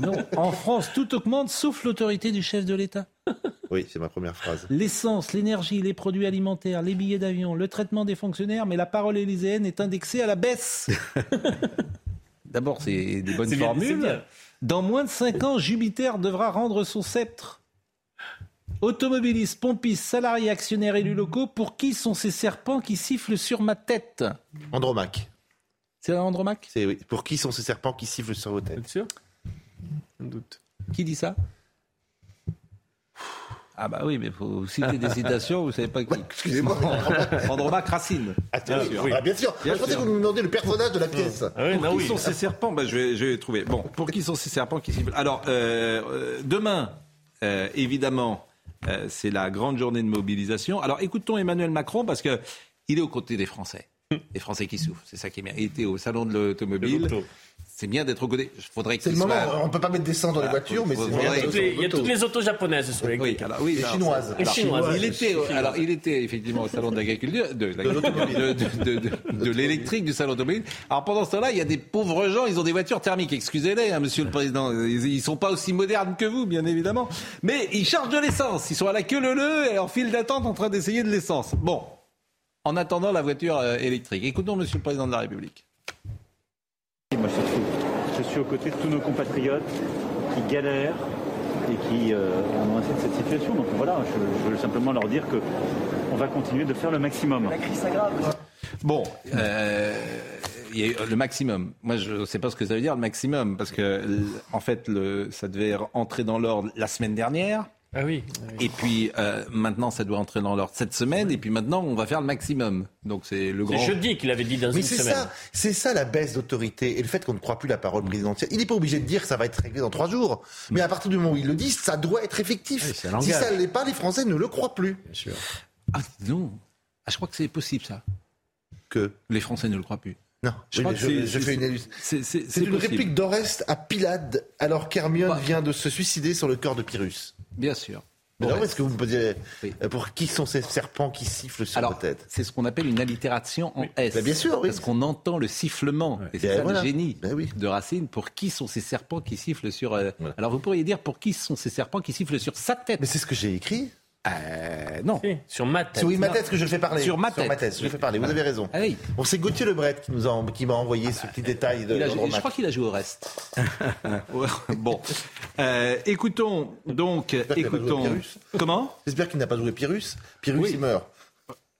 non, en France, tout augmente sauf l'autorité du chef de l'État. Oui, c'est ma première phrase. L'essence, l'énergie, les produits alimentaires, les billets d'avion, le traitement des fonctionnaires, mais la parole élyséenne est indexée à la baisse. D'abord, c'est des bonnes formules. Dans moins de 5 ans, Jupiter devra rendre son sceptre. Automobilistes, pompistes, salariés, actionnaires, élus locaux, pour qui sont ces serpents qui sifflent sur ma tête? Andromaque. C'est Andromaque? C'est oui. Pour qui sont ces serpents qui sifflent sur vos têtes? Sûr? Doute. Qui dit ça? Ah bah oui, mais il faut citer des citations, vous savez pas qui. Excusez-moi. Andromaque Racine. Ah, bien, sûr. Ah, bien sûr. je pensais que vous nous demandiez le personnage de la pièce. Ah pour bah qui sont ces serpents bah, je, vais, je vais trouver. Bon, pour qui sont ces serpents qui sifflent Alors, euh, euh, demain, euh, évidemment, euh, c'est la grande journée de mobilisation. Alors écoutons Emmanuel Macron parce que il est aux côtés des Français. Les Français qui souffrent, c'est ça qui est bien. Il était au salon de l'automobile c'est bien d'être au côté. Faudrait c'est le moment. On peut pas mettre des seins dans les voitures, mais c'est bien. Il y a toutes les autos japonaises sur les oui, alors, oui, chinoises. Il était, alors il était effectivement au salon de l'agriculture, de, de, l'électrique du salon automobile. Alors pendant ce temps-là, il y a des pauvres gens, ils ont des voitures thermiques. Excusez-les, hein, Monsieur le Président, ils, ne sont pas aussi modernes que vous, bien évidemment, mais ils chargent de l'essence. Ils sont à la queue leu et en file d'attente en train d'essayer de l'essence. Bon, en attendant la voiture euh, électrique. Écoutons Monsieur le Président de la République. Moi, je suis aux côtés de tous nos compatriotes qui galèrent et qui euh, ont assez de cette situation. Donc voilà, je, veux simplement leur dire que on va continuer de faire le maximum. La crise s'aggrave. Bon, euh, il y a le maximum. Moi, je ne sais pas ce que ça veut dire le maximum, parce que en fait, le, ça devait entrer dans l'ordre la semaine dernière. Ah oui. Et puis euh, maintenant, ça doit entrer dans l'ordre cette semaine. Et puis maintenant, on va faire le maximum. Donc c'est le grand. C'est jeudi qu'il avait dit dans Mais une semaine. Ça, c'est ça la baisse d'autorité et le fait qu'on ne croit plus la parole présidentielle. Il n'est pas obligé de dire que ça va être réglé dans trois jours. Mais à partir du moment où il le dit, ça doit être effectif. si ça ne l'est pas, les Français ne le croient plus. Bien sûr. Ah non. Ah, je crois que c'est possible ça. Que les Français ne le croient plus. Non, je, fais une C'est une réplique d'Oreste à Pilade alors qu'Hermione bah. vient de se suicider sur le corps de Pyrrhus. Bien sûr. Mais alors, est-ce que vous me posiez euh, pour qui sont ces serpents qui sifflent sur la tête C'est ce qu'on appelle une allitération en S. Bah, bien sûr, oui. Parce qu'on entend le sifflement. Et c'est ça le génie bah de Racine. Pour qui sont ces serpents qui sifflent sur. Euh, alors vous pourriez dire pour qui sont ces serpents qui sifflent sur sa tête Mais c'est ce que j'ai écrit. Euh, non. sur ma tête. oui, ma tête que je fais parler. Sur ma tête. Sur ma tête, je fais parler. Vous avez raison. Ah oui. Bon, c'est Gauthier Lebret qui nous a, qui m'a envoyé ce petit détail de. je crois qu'il a joué au reste. bon, euh, écoutons donc, écoutons. Comment? J'espère qu'il n'a pas joué Pyrrhus. Pyrrhus, il meurt.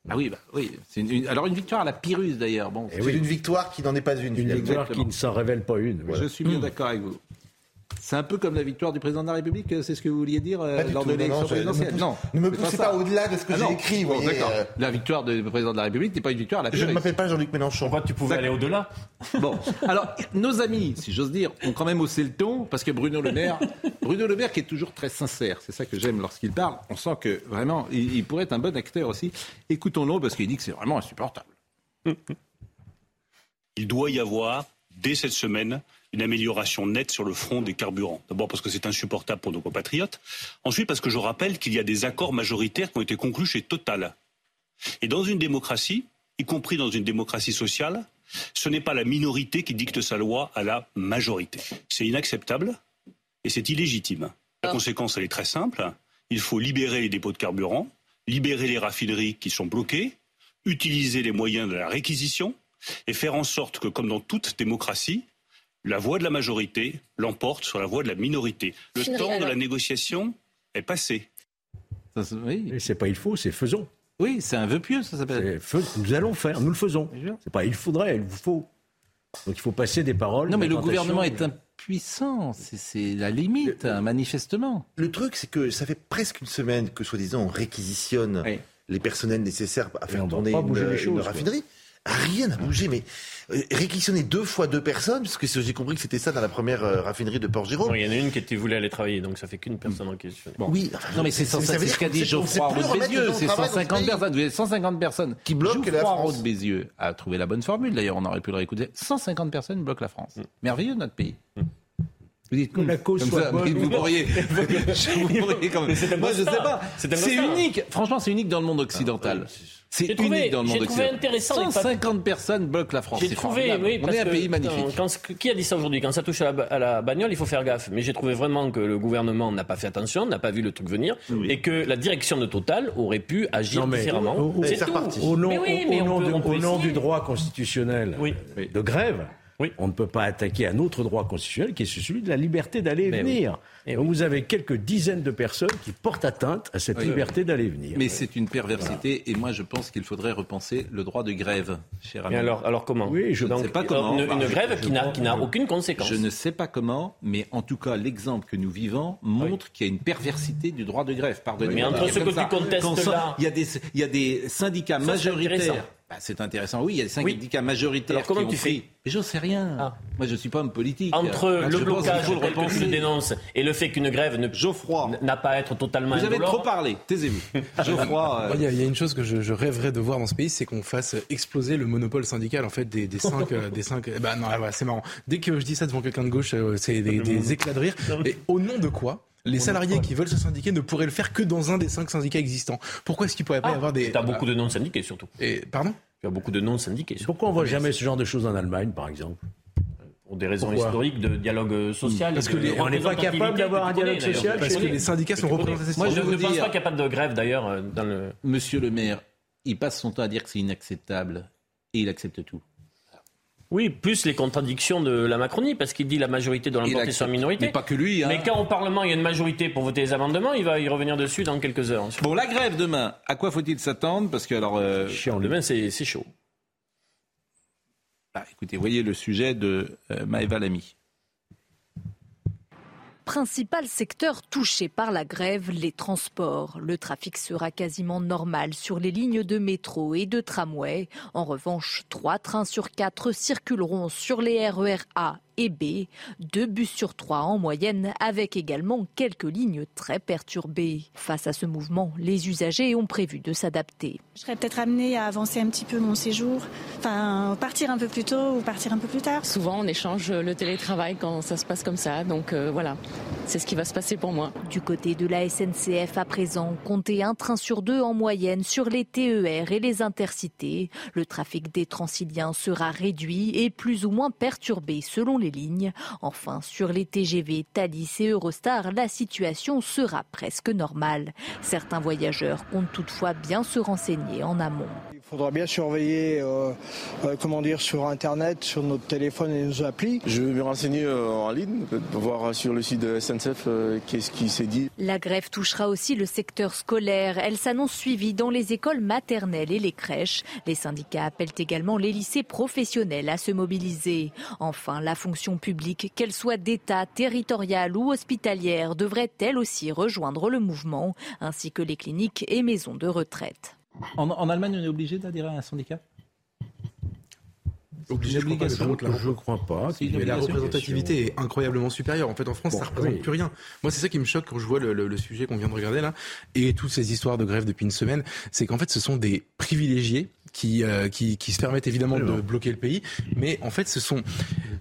Ah oui, bah, oui. Une, alors une victoire à la Pyrrhus d'ailleurs. Bon, c'est une victoire qui n'en est pas une. Une victoire qui ne s'en révèle pas une. Je suis bien d'accord avec vous. C'est un peu comme la victoire du président de la République, c'est ce que vous vouliez dire euh, lors de l'élection présidentielle Non, ne me poussez pas, au-delà de ce que ah j'ai écrit. Bon, euh... La victoire du président de la République n'est pas une victoire à la Je ne m'appelle pas Jean-Luc Mélenchon. Pourquoi tu pouvais aller au-delà Bon, alors nos amis, si j'ose dire, ont quand même haussé le ton parce que Bruno Le Maire, Bruno Le Maire qui est toujours très sincère, c'est ça que j'aime lorsqu'il parle. On sent que vraiment, il, il pourrait être un bon acteur aussi. Écoutons-le parce qu'il dit que c'est vraiment insupportable. Il doit y avoir dès cette semaine une amélioration nette sur le front des carburants. D'abord parce que c'est insupportable pour nos compatriotes. Ensuite parce que je rappelle qu'il y a des accords majoritaires qui ont été conclus chez Total. Et dans une démocratie, y compris dans une démocratie sociale, ce n'est pas la minorité qui dicte sa loi à la majorité. C'est inacceptable et c'est illégitime. La conséquence, elle est très simple. Il faut libérer les dépôts de carburant, libérer les raffineries qui sont bloquées, utiliser les moyens de la réquisition et faire en sorte que, comme dans toute démocratie, la voix de la majorité l'emporte sur la voix de la minorité. Le temps de la négociation est passé. oui. C'est pas il faut, c'est faisons. Oui, c'est un vœu pieux, ça s'appelle. Nous allons faire, nous le faisons. C'est pas il faudrait, il vous faut. Donc il faut passer des paroles. Non, mais le gouvernement est impuissant. C'est la limite, manifestement. Le truc, c'est que ça fait presque une semaine que, soi-disant, on réquisitionne les personnels nécessaires à faire tourner une, raffinerie. Rien n'a bougé, mais euh, réquisitionner deux fois deux personnes, parce que j'ai compris que c'était ça dans la première euh, raffinerie de Port-Jérôme. Il y en a une qui était voulu aller travailler, donc ça fait qu'une personne en question. Oui, non mais c'est ce qu'a dit Geoffroy Roux Bézieux, c'est 150 personnes. Vous avez 150 personnes qui bloquent Geoffroy la France. Bézieux a trouvé la bonne formule. D'ailleurs, on aurait pu le réécouter. 150 personnes bloquent la France. Mm. Merveilleux notre pays. Vous dites que la cause comme soit ça, bonne. Vous pourriez, vous pourriez quand même. Moi, je sais pas. C'est unique. Franchement, c'est unique dans le monde occidental. C'est unique dans le monde trouvé occidental. intéressant. 150 personnes bloquent la France. J'ai C'est trouvé, formidable. oui, On est un pays magnifique. quand- qui a dit ça aujourd'hui? Quand ça touche à la, à la bagnole, il faut faire gaffe. Mais j'ai trouvé vraiment que le gouvernement n'a pas fait attention, n'a pas vu le truc venir, et que la direction de Total aurait pu agir Non, mais différemment. C'est au nom, Mais oui, au- mais au on nom peut- du, au nom du droit constitutionnel de grève, on ne peut pas attaquer un autre droit constitutionnel qui est celui de la liberté d'aller et venir. oui. Donc vous avez quelques dizaines de personnes qui portent atteinte à cette Oui. liberté d'aller et venir. Mais c'est une perversité et moi je pense qu'il faudrait repenser le droit de grève, cher ami. Mais alors, alors comment Oui, je ne Donc, sais pas comment. Une, une Bah, grève je- qui je n'a crois- qui n'a aucune conséquence. Je ne sais pas comment, mais en tout cas, l'exemple que nous vivons montre qu'il y a une perversité du droit de grève. Pardonnez-moi. Mais entre ce que comme tu ça. contestes ça- là- il y a des, il y a des syndicats Ça, c'est majoritaires. intéressant. Bah, c'est intéressant, oui, il y a des syndicats majoritaires Alors, comment qui ont tu pris- fais Ah. Mais j'en sais rien. Moi, je ne suis pas homme politique. Entre Je le blocage que tu repenser. le dénonces et le fait qu'une grève ne Geoffroy. n'a pas à être totalement Vous avez indolore, trop parlé, taisez-vous. Geoffroy. euh, Il y, a- il y a une chose que je, je rêverais de voir dans ce pays, c'est qu'on fasse exploser le monopole syndical en fait des, des cinq, euh, des cinq. eh Ben non, voilà, c'est marrant. Dès que je dis ça devant quelqu'un de gauche, euh, c'est des, des éclats de rire. Et au nom de quoi les salariés qui veulent se syndiquer ne pourraient le faire que dans un des cinq syndicats existants? Pourquoi est-ce qu'il pourrait pas y avoir des Tu as beaucoup de non syndiqués surtout. Et pardon? Tu as beaucoup de non syndiqués. Pourquoi on voit jamais ce genre de choses en Allemagne, par exemple? Pour des raisons Pourquoi historiques de dialogue euh, social. Parce que les- on n'est pas capable d'avoir un dialogue social, parce que les syndicats sont représentatifs. Moi, je ne vous pense pas qu'il n'y a pas de grève d'ailleurs euh, dans le. Monsieur le maire, il passe son temps à dire que c'est inacceptable et il accepte tout. Oui, plus les contradictions de la Macronie, parce qu'il dit la majorité doit l'emporter sur la minorité. Mais pas que lui. hein. Mais quand au Parlement il y a une majorité pour voter les amendements, il va y revenir dessus dans quelques heures. Bon, la grève demain, à quoi faut-il s'attendre? Parce que alors, euh, Demain, c'est c'est chaud. Bah, écoutez, voyez le sujet de euh, Maëva Lamy. Principal secteur touché par la grève, les transports. Le trafic sera quasiment normal sur les lignes de métro et de tramway. En revanche, trois trains sur quatre circuleront sur les RER A et B, deux bus sur trois en moyenne, avec également quelques lignes très perturbées. Face à ce mouvement, les usagers ont prévu de s'adapter. Je serais peut-être amenée à avancer un petit peu mon séjour, enfin partir un peu plus tôt ou partir un peu plus tard. Souvent, on échange le télétravail quand ça se passe comme ça. Donc euh, voilà, c'est ce qui va se passer pour moi. Du côté de la SNCF à présent, comptez un train sur deux en moyenne sur les TER et les intercités. Le trafic des transiliens sera réduit et plus ou moins perturbé selon les lignes. Enfin, sur les TGV, Thalys et Eurostar, la situation sera presque normale. Certains voyageurs comptent toutefois bien se renseigner en amont. Il faudra bien surveiller, euh, euh, comment dire, sur Internet, sur notre téléphone et nos applis. Je vais me renseigner euh, en ligne, voir sur le site de SNCF euh, qu'est-ce qui s'est dit. La grève touchera aussi le secteur scolaire. Elle s'annonce suivie dans les écoles maternelles et les crèches. Les syndicats appellent également les lycées professionnels à se mobiliser. Enfin, la fonction publique, qu'elle soit d'État, territoriale ou hospitalière, devrait elle aussi rejoindre le mouvement, ainsi que les cliniques et maisons de retraite. En, en Allemagne, on est obligé d'adhérer à un syndicat? Obligé, je Je crois pas. Mais la représentativité est incroyablement supérieure. En fait, en France, Bon, ça représente oui. plus rien. Moi, c'est ça qui me choque quand je vois le, le- le sujet qu'on vient de regarder là et toutes ces histoires de grève depuis une semaine. C'est qu'en fait, ce sont des privilégiés qui, euh, qui, qui se permettent évidemment de bloquer le pays. Mais en fait, ce sont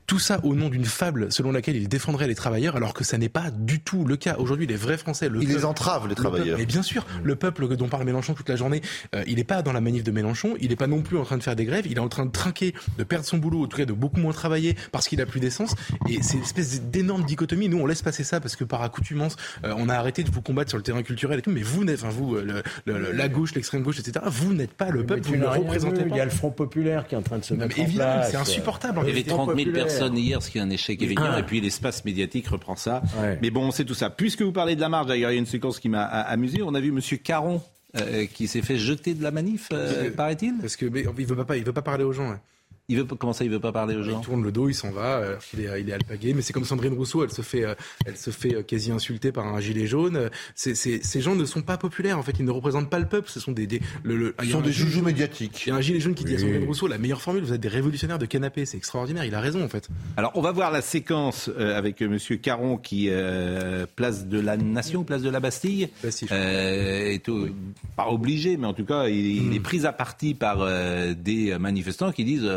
tout ça au nom d'une fable selon laquelle ils défendraient les travailleurs, alors que ça n'est pas du tout le cas. Aujourd'hui, les vrais Français, le Ils peuple- les entravent, les le travailleurs. mais bien sûr, le peuple dont parle Mélenchon toute la journée, euh, il n'est pas dans la manif de Mélenchon, il n'est pas non plus en train de faire des grèves, il est en train de trinquer, de perdre son boulot, en tout cas de beaucoup moins travailler parce qu'il a plus d'essence. Et c'est une espèce d'énorme dichotomie. Nous, on laisse passer ça parce que par accoutumance, euh, on a arrêté de vous combattre sur le terrain culturel et tout. Mais vous n'êtes, enfin vous, euh, le- le- la gauche, l'extrême gauche, etc. Vous n'êtes pas le peuple, vous ne représentez vu. pas. Il y a le Front populaire qui est en train de se Non, mais mettre en évidemment, place. c'est insupportable. en Il y avait réalité. 30 000 populaire. personnes hier, ce qui est un échec évident, Ah. et puis l'espace médiatique reprend ça. Ouais. Mais bon, on sait tout ça. Puisque vous parlez de la marche, d'ailleurs, il y a une séquence qui m'a amusé. On a vu Monsieur Caron euh, qui s'est fait jeter de la manif, euh, paraît-il? Parce que mais, il veut pas, il veut pas parler aux gens. hein. Il veut comment ça, il veut pas parler aux gens Il tourne le dos, il s'en va, alors qu'il est, il est alpagué. Mais c'est comme Sandrine Rousseau, elle se fait, euh, elle se fait euh, quasi insulter par un gilet jaune. C'est, c'est- ces gens ne sont pas populaires, en fait. Ils ne représentent pas le peuple. Ce sont des, des le, le- il y Ce a sont des gilet joujoux médiatiques. Il y a un gilet jaune qui dit à. Sandrine Rousseau, la meilleure formule, vous êtes des révolutionnaires de canapé. C'est extraordinaire. Il a raison, en fait. Alors, on va voir la séquence euh, avec euh, Monsieur Caron qui, euh, place de la Nation, place de la Bastille, Bastille, je euh, est au- pas obligé, mais en tout cas, il, il est pris à partie par euh, des manifestants qui disent.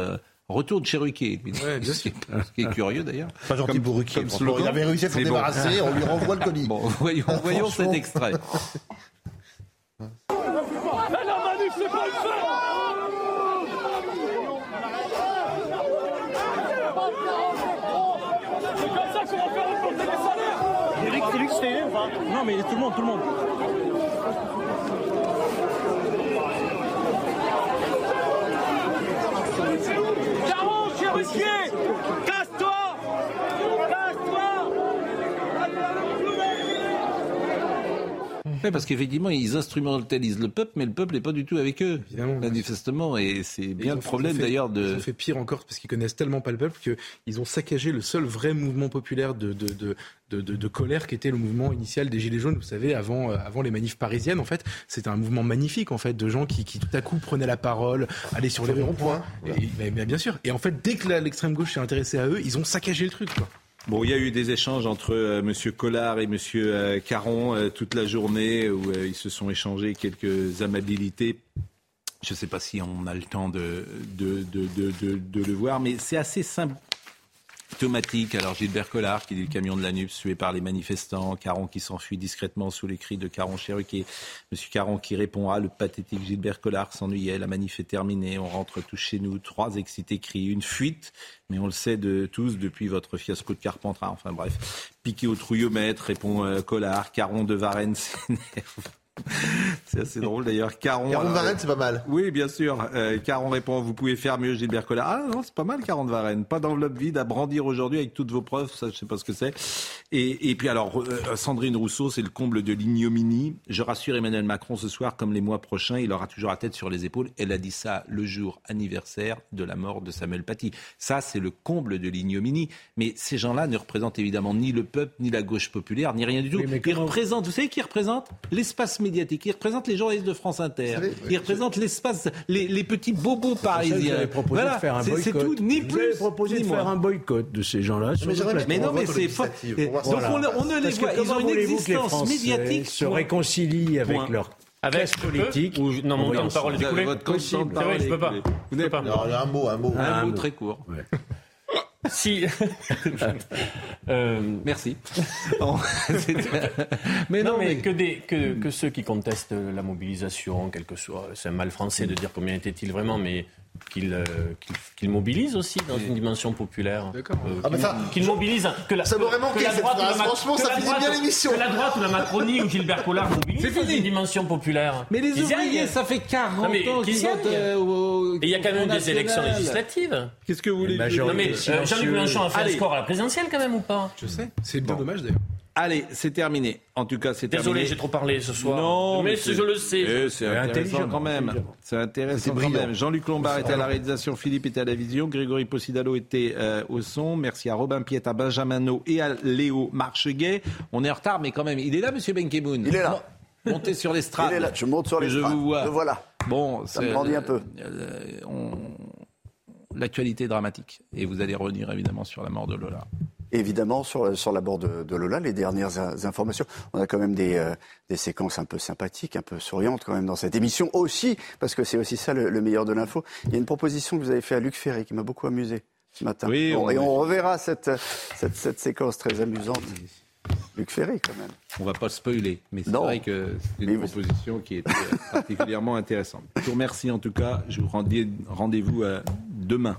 Retour de chez Ruquier. Ouais, bien sûr. Ce qui est curieux d'ailleurs. Pas gentil Comme- pour Ruquier. Il avait réussi à s'en Mais bon. débarrasser, on lui renvoie le colis. Bon, voyons, voyons cet extrait. La manif, c'est pas une C'est comme ça qu'on va faire reporter les salaires Eric, c'est lui qui se fait aider ou pas Non, mais tout le monde, tout le monde. Caron, chez Ruquier Casse-toi Casse-toi Ouais, parce qu'effectivement, ils instrumentalisent le peuple, mais le peuple n'est pas du tout avec eux, manifestement. Et c'est bien ils le problème ils d'ailleurs Ils de. ont fait pire encore parce qu'ils connaissent tellement pas le peuple qu'ils ont saccagé le seul vrai mouvement populaire de, de, de, de, de- de colère qui était le mouvement initial des Gilets jaunes. Vous savez, avant, euh, avant les manifs parisiennes, en fait, c'était un mouvement magnifique, en fait, de gens qui, qui tout à coup prenaient la parole, allaient sur les ronds-points. mais- mais bien sûr. Et en fait, dès que l'extrême gauche s'est intéressée à eux, ils ont saccagé le truc. Quoi. Bon, il y a eu des échanges entre euh, Monsieur Collard et Monsieur euh, Caron euh, toute la journée où ils se sont échangés quelques amabilités. Je ne sais pas si on a le temps de, le voir, mais c'est assez symptomatique. Alors Gilbert Collard qui dit le camion de la NUPS tué par les manifestants, Caron qui s'enfuit discrètement sous les cris de Caron Cherokee, Monsieur Caron qui répond ah le pathétique Gilbert Collard s'ennuyait, la manif est terminée, on rentre tous chez nous, trois excités crient une fuite, mais on le sait de tous depuis votre fiasco de Carpentras. Enfin bref, piqué au trouillomètre, répond euh, Collard, Caron de Varennes s'énerve. C'est assez drôle d'ailleurs. Caron, Caron de alors, Varennes, c'est pas mal. Oui, bien sûr. Euh, Caron répond Vous pouvez faire mieux, Gilbert Collard. Ah non, c'est pas mal, Caron de Varennes. Pas d'enveloppe vide à brandir aujourd'hui avec toutes vos preuves. Ça, je sais pas ce que c'est. Et, et puis alors, euh, Sandrine Rousseau, c'est le comble de l'ignominie. Je rassure Emmanuel Macron ce soir, comme les mois prochains, il aura toujours la tête sur les épaules. Elle a dit ça le jour anniversaire de la mort de Samuel Paty. Ça, c'est le comble de l'ignominie. Mais ces gens-là ne représentent évidemment ni le peuple, ni la gauche populaire, ni rien du tout. Oui, mais Ils représentent, vous savez qui représente? L'espace médiatique. Ils représentent les journalistes de France Inter. savez, Ils représentent l'espace, les, les petits bobos Vous parisiens. proposé Voilà, de faire un c'est- boycott. c'est tout, ni Vous plus. avez proposé ni de moins. faire un boycott de ces gens-là. sur Mais. Mais non, mais c'est voir Donc ça. on, on ne les Parce que voit. Ils ont une existence médiatique. se réconcilient avec Point. leur Avec classe politique. Ou, non, mon temps de parole est écoulé. Votre temps de parole je est peux pas. écoulé. Je peux pas. Alors, un mot, un mot. Un Un mot mot. très court. Si. Euh, Merci. Mais non, non, mais, mais que, des, que, que ceux qui contestent la mobilisation, quel que soit, c'est un mal français de dire combien était-il vraiment, mais euh, qu'ils mobilisent aussi dans une dimension populaire. D'accord. Euh, Ah, qu'ils mobilisent. Que la, Ça m'aurait que manqué, la droite la Franchement, ça finit bien l'émission. Que la droite ou la Macronie ou Gilbert Collard mobilisent dans une dimension populaire. Mais les ouvriers, aillent. ça fait 40 Non, mais ans qu'ils votent euh, Et il y a quand même des élections législatives. Qu'est-ce que vous voulez Non mais euh, Jean-Luc. Mélenchon a fait Allez. un score à la présidentielle quand même ou pas? Je sais. C'est bien dommage d'ailleurs. Allez, c'est terminé. En tout cas, c'est terminé. Désolé, j'ai trop parlé ce soir. Non, mais, je le sais. Eh, c'est intelligemment, quand même. C'est intéressant quand brillant. même. Jean-Luc Lombard était à la réalisation, Philippe était à la vision, Grégory Possidalo était euh, au son. Merci à Robin Piet, à Benjamin No et à Léo Marcheguet. On est en retard, mais quand même, il est là, Monsieur Benkemoun? Il est là. Montez sur l'estrade. Il est là. Je monte sur l'estrade. Je vous vois. Le voilà. Bon, Ça me grandit un peu. euh, on- L'actualité est dramatique. Et vous allez revenir évidemment sur la mort de Lola. Évidemment, sur, sur la bord de, de Lola, les dernières in- informations. On a quand même des, euh, des séquences un peu sympathiques, un peu souriantes quand même dans cette émission aussi, parce que c'est aussi ça le, le meilleur de l'info. Il y a une proposition que vous avez faite à Luc Ferry qui m'a beaucoup amusé ce matin. Oui, on- et on reverra cette, cette, cette séquence très amusante. Luc Ferry quand même. On va pas spoiler, mais c'est vrai que c'est une Mais vous- proposition qui était euh, particulièrement intéressante. Je vous remercie en tout cas. Je vous rends rendez-vous euh, demain.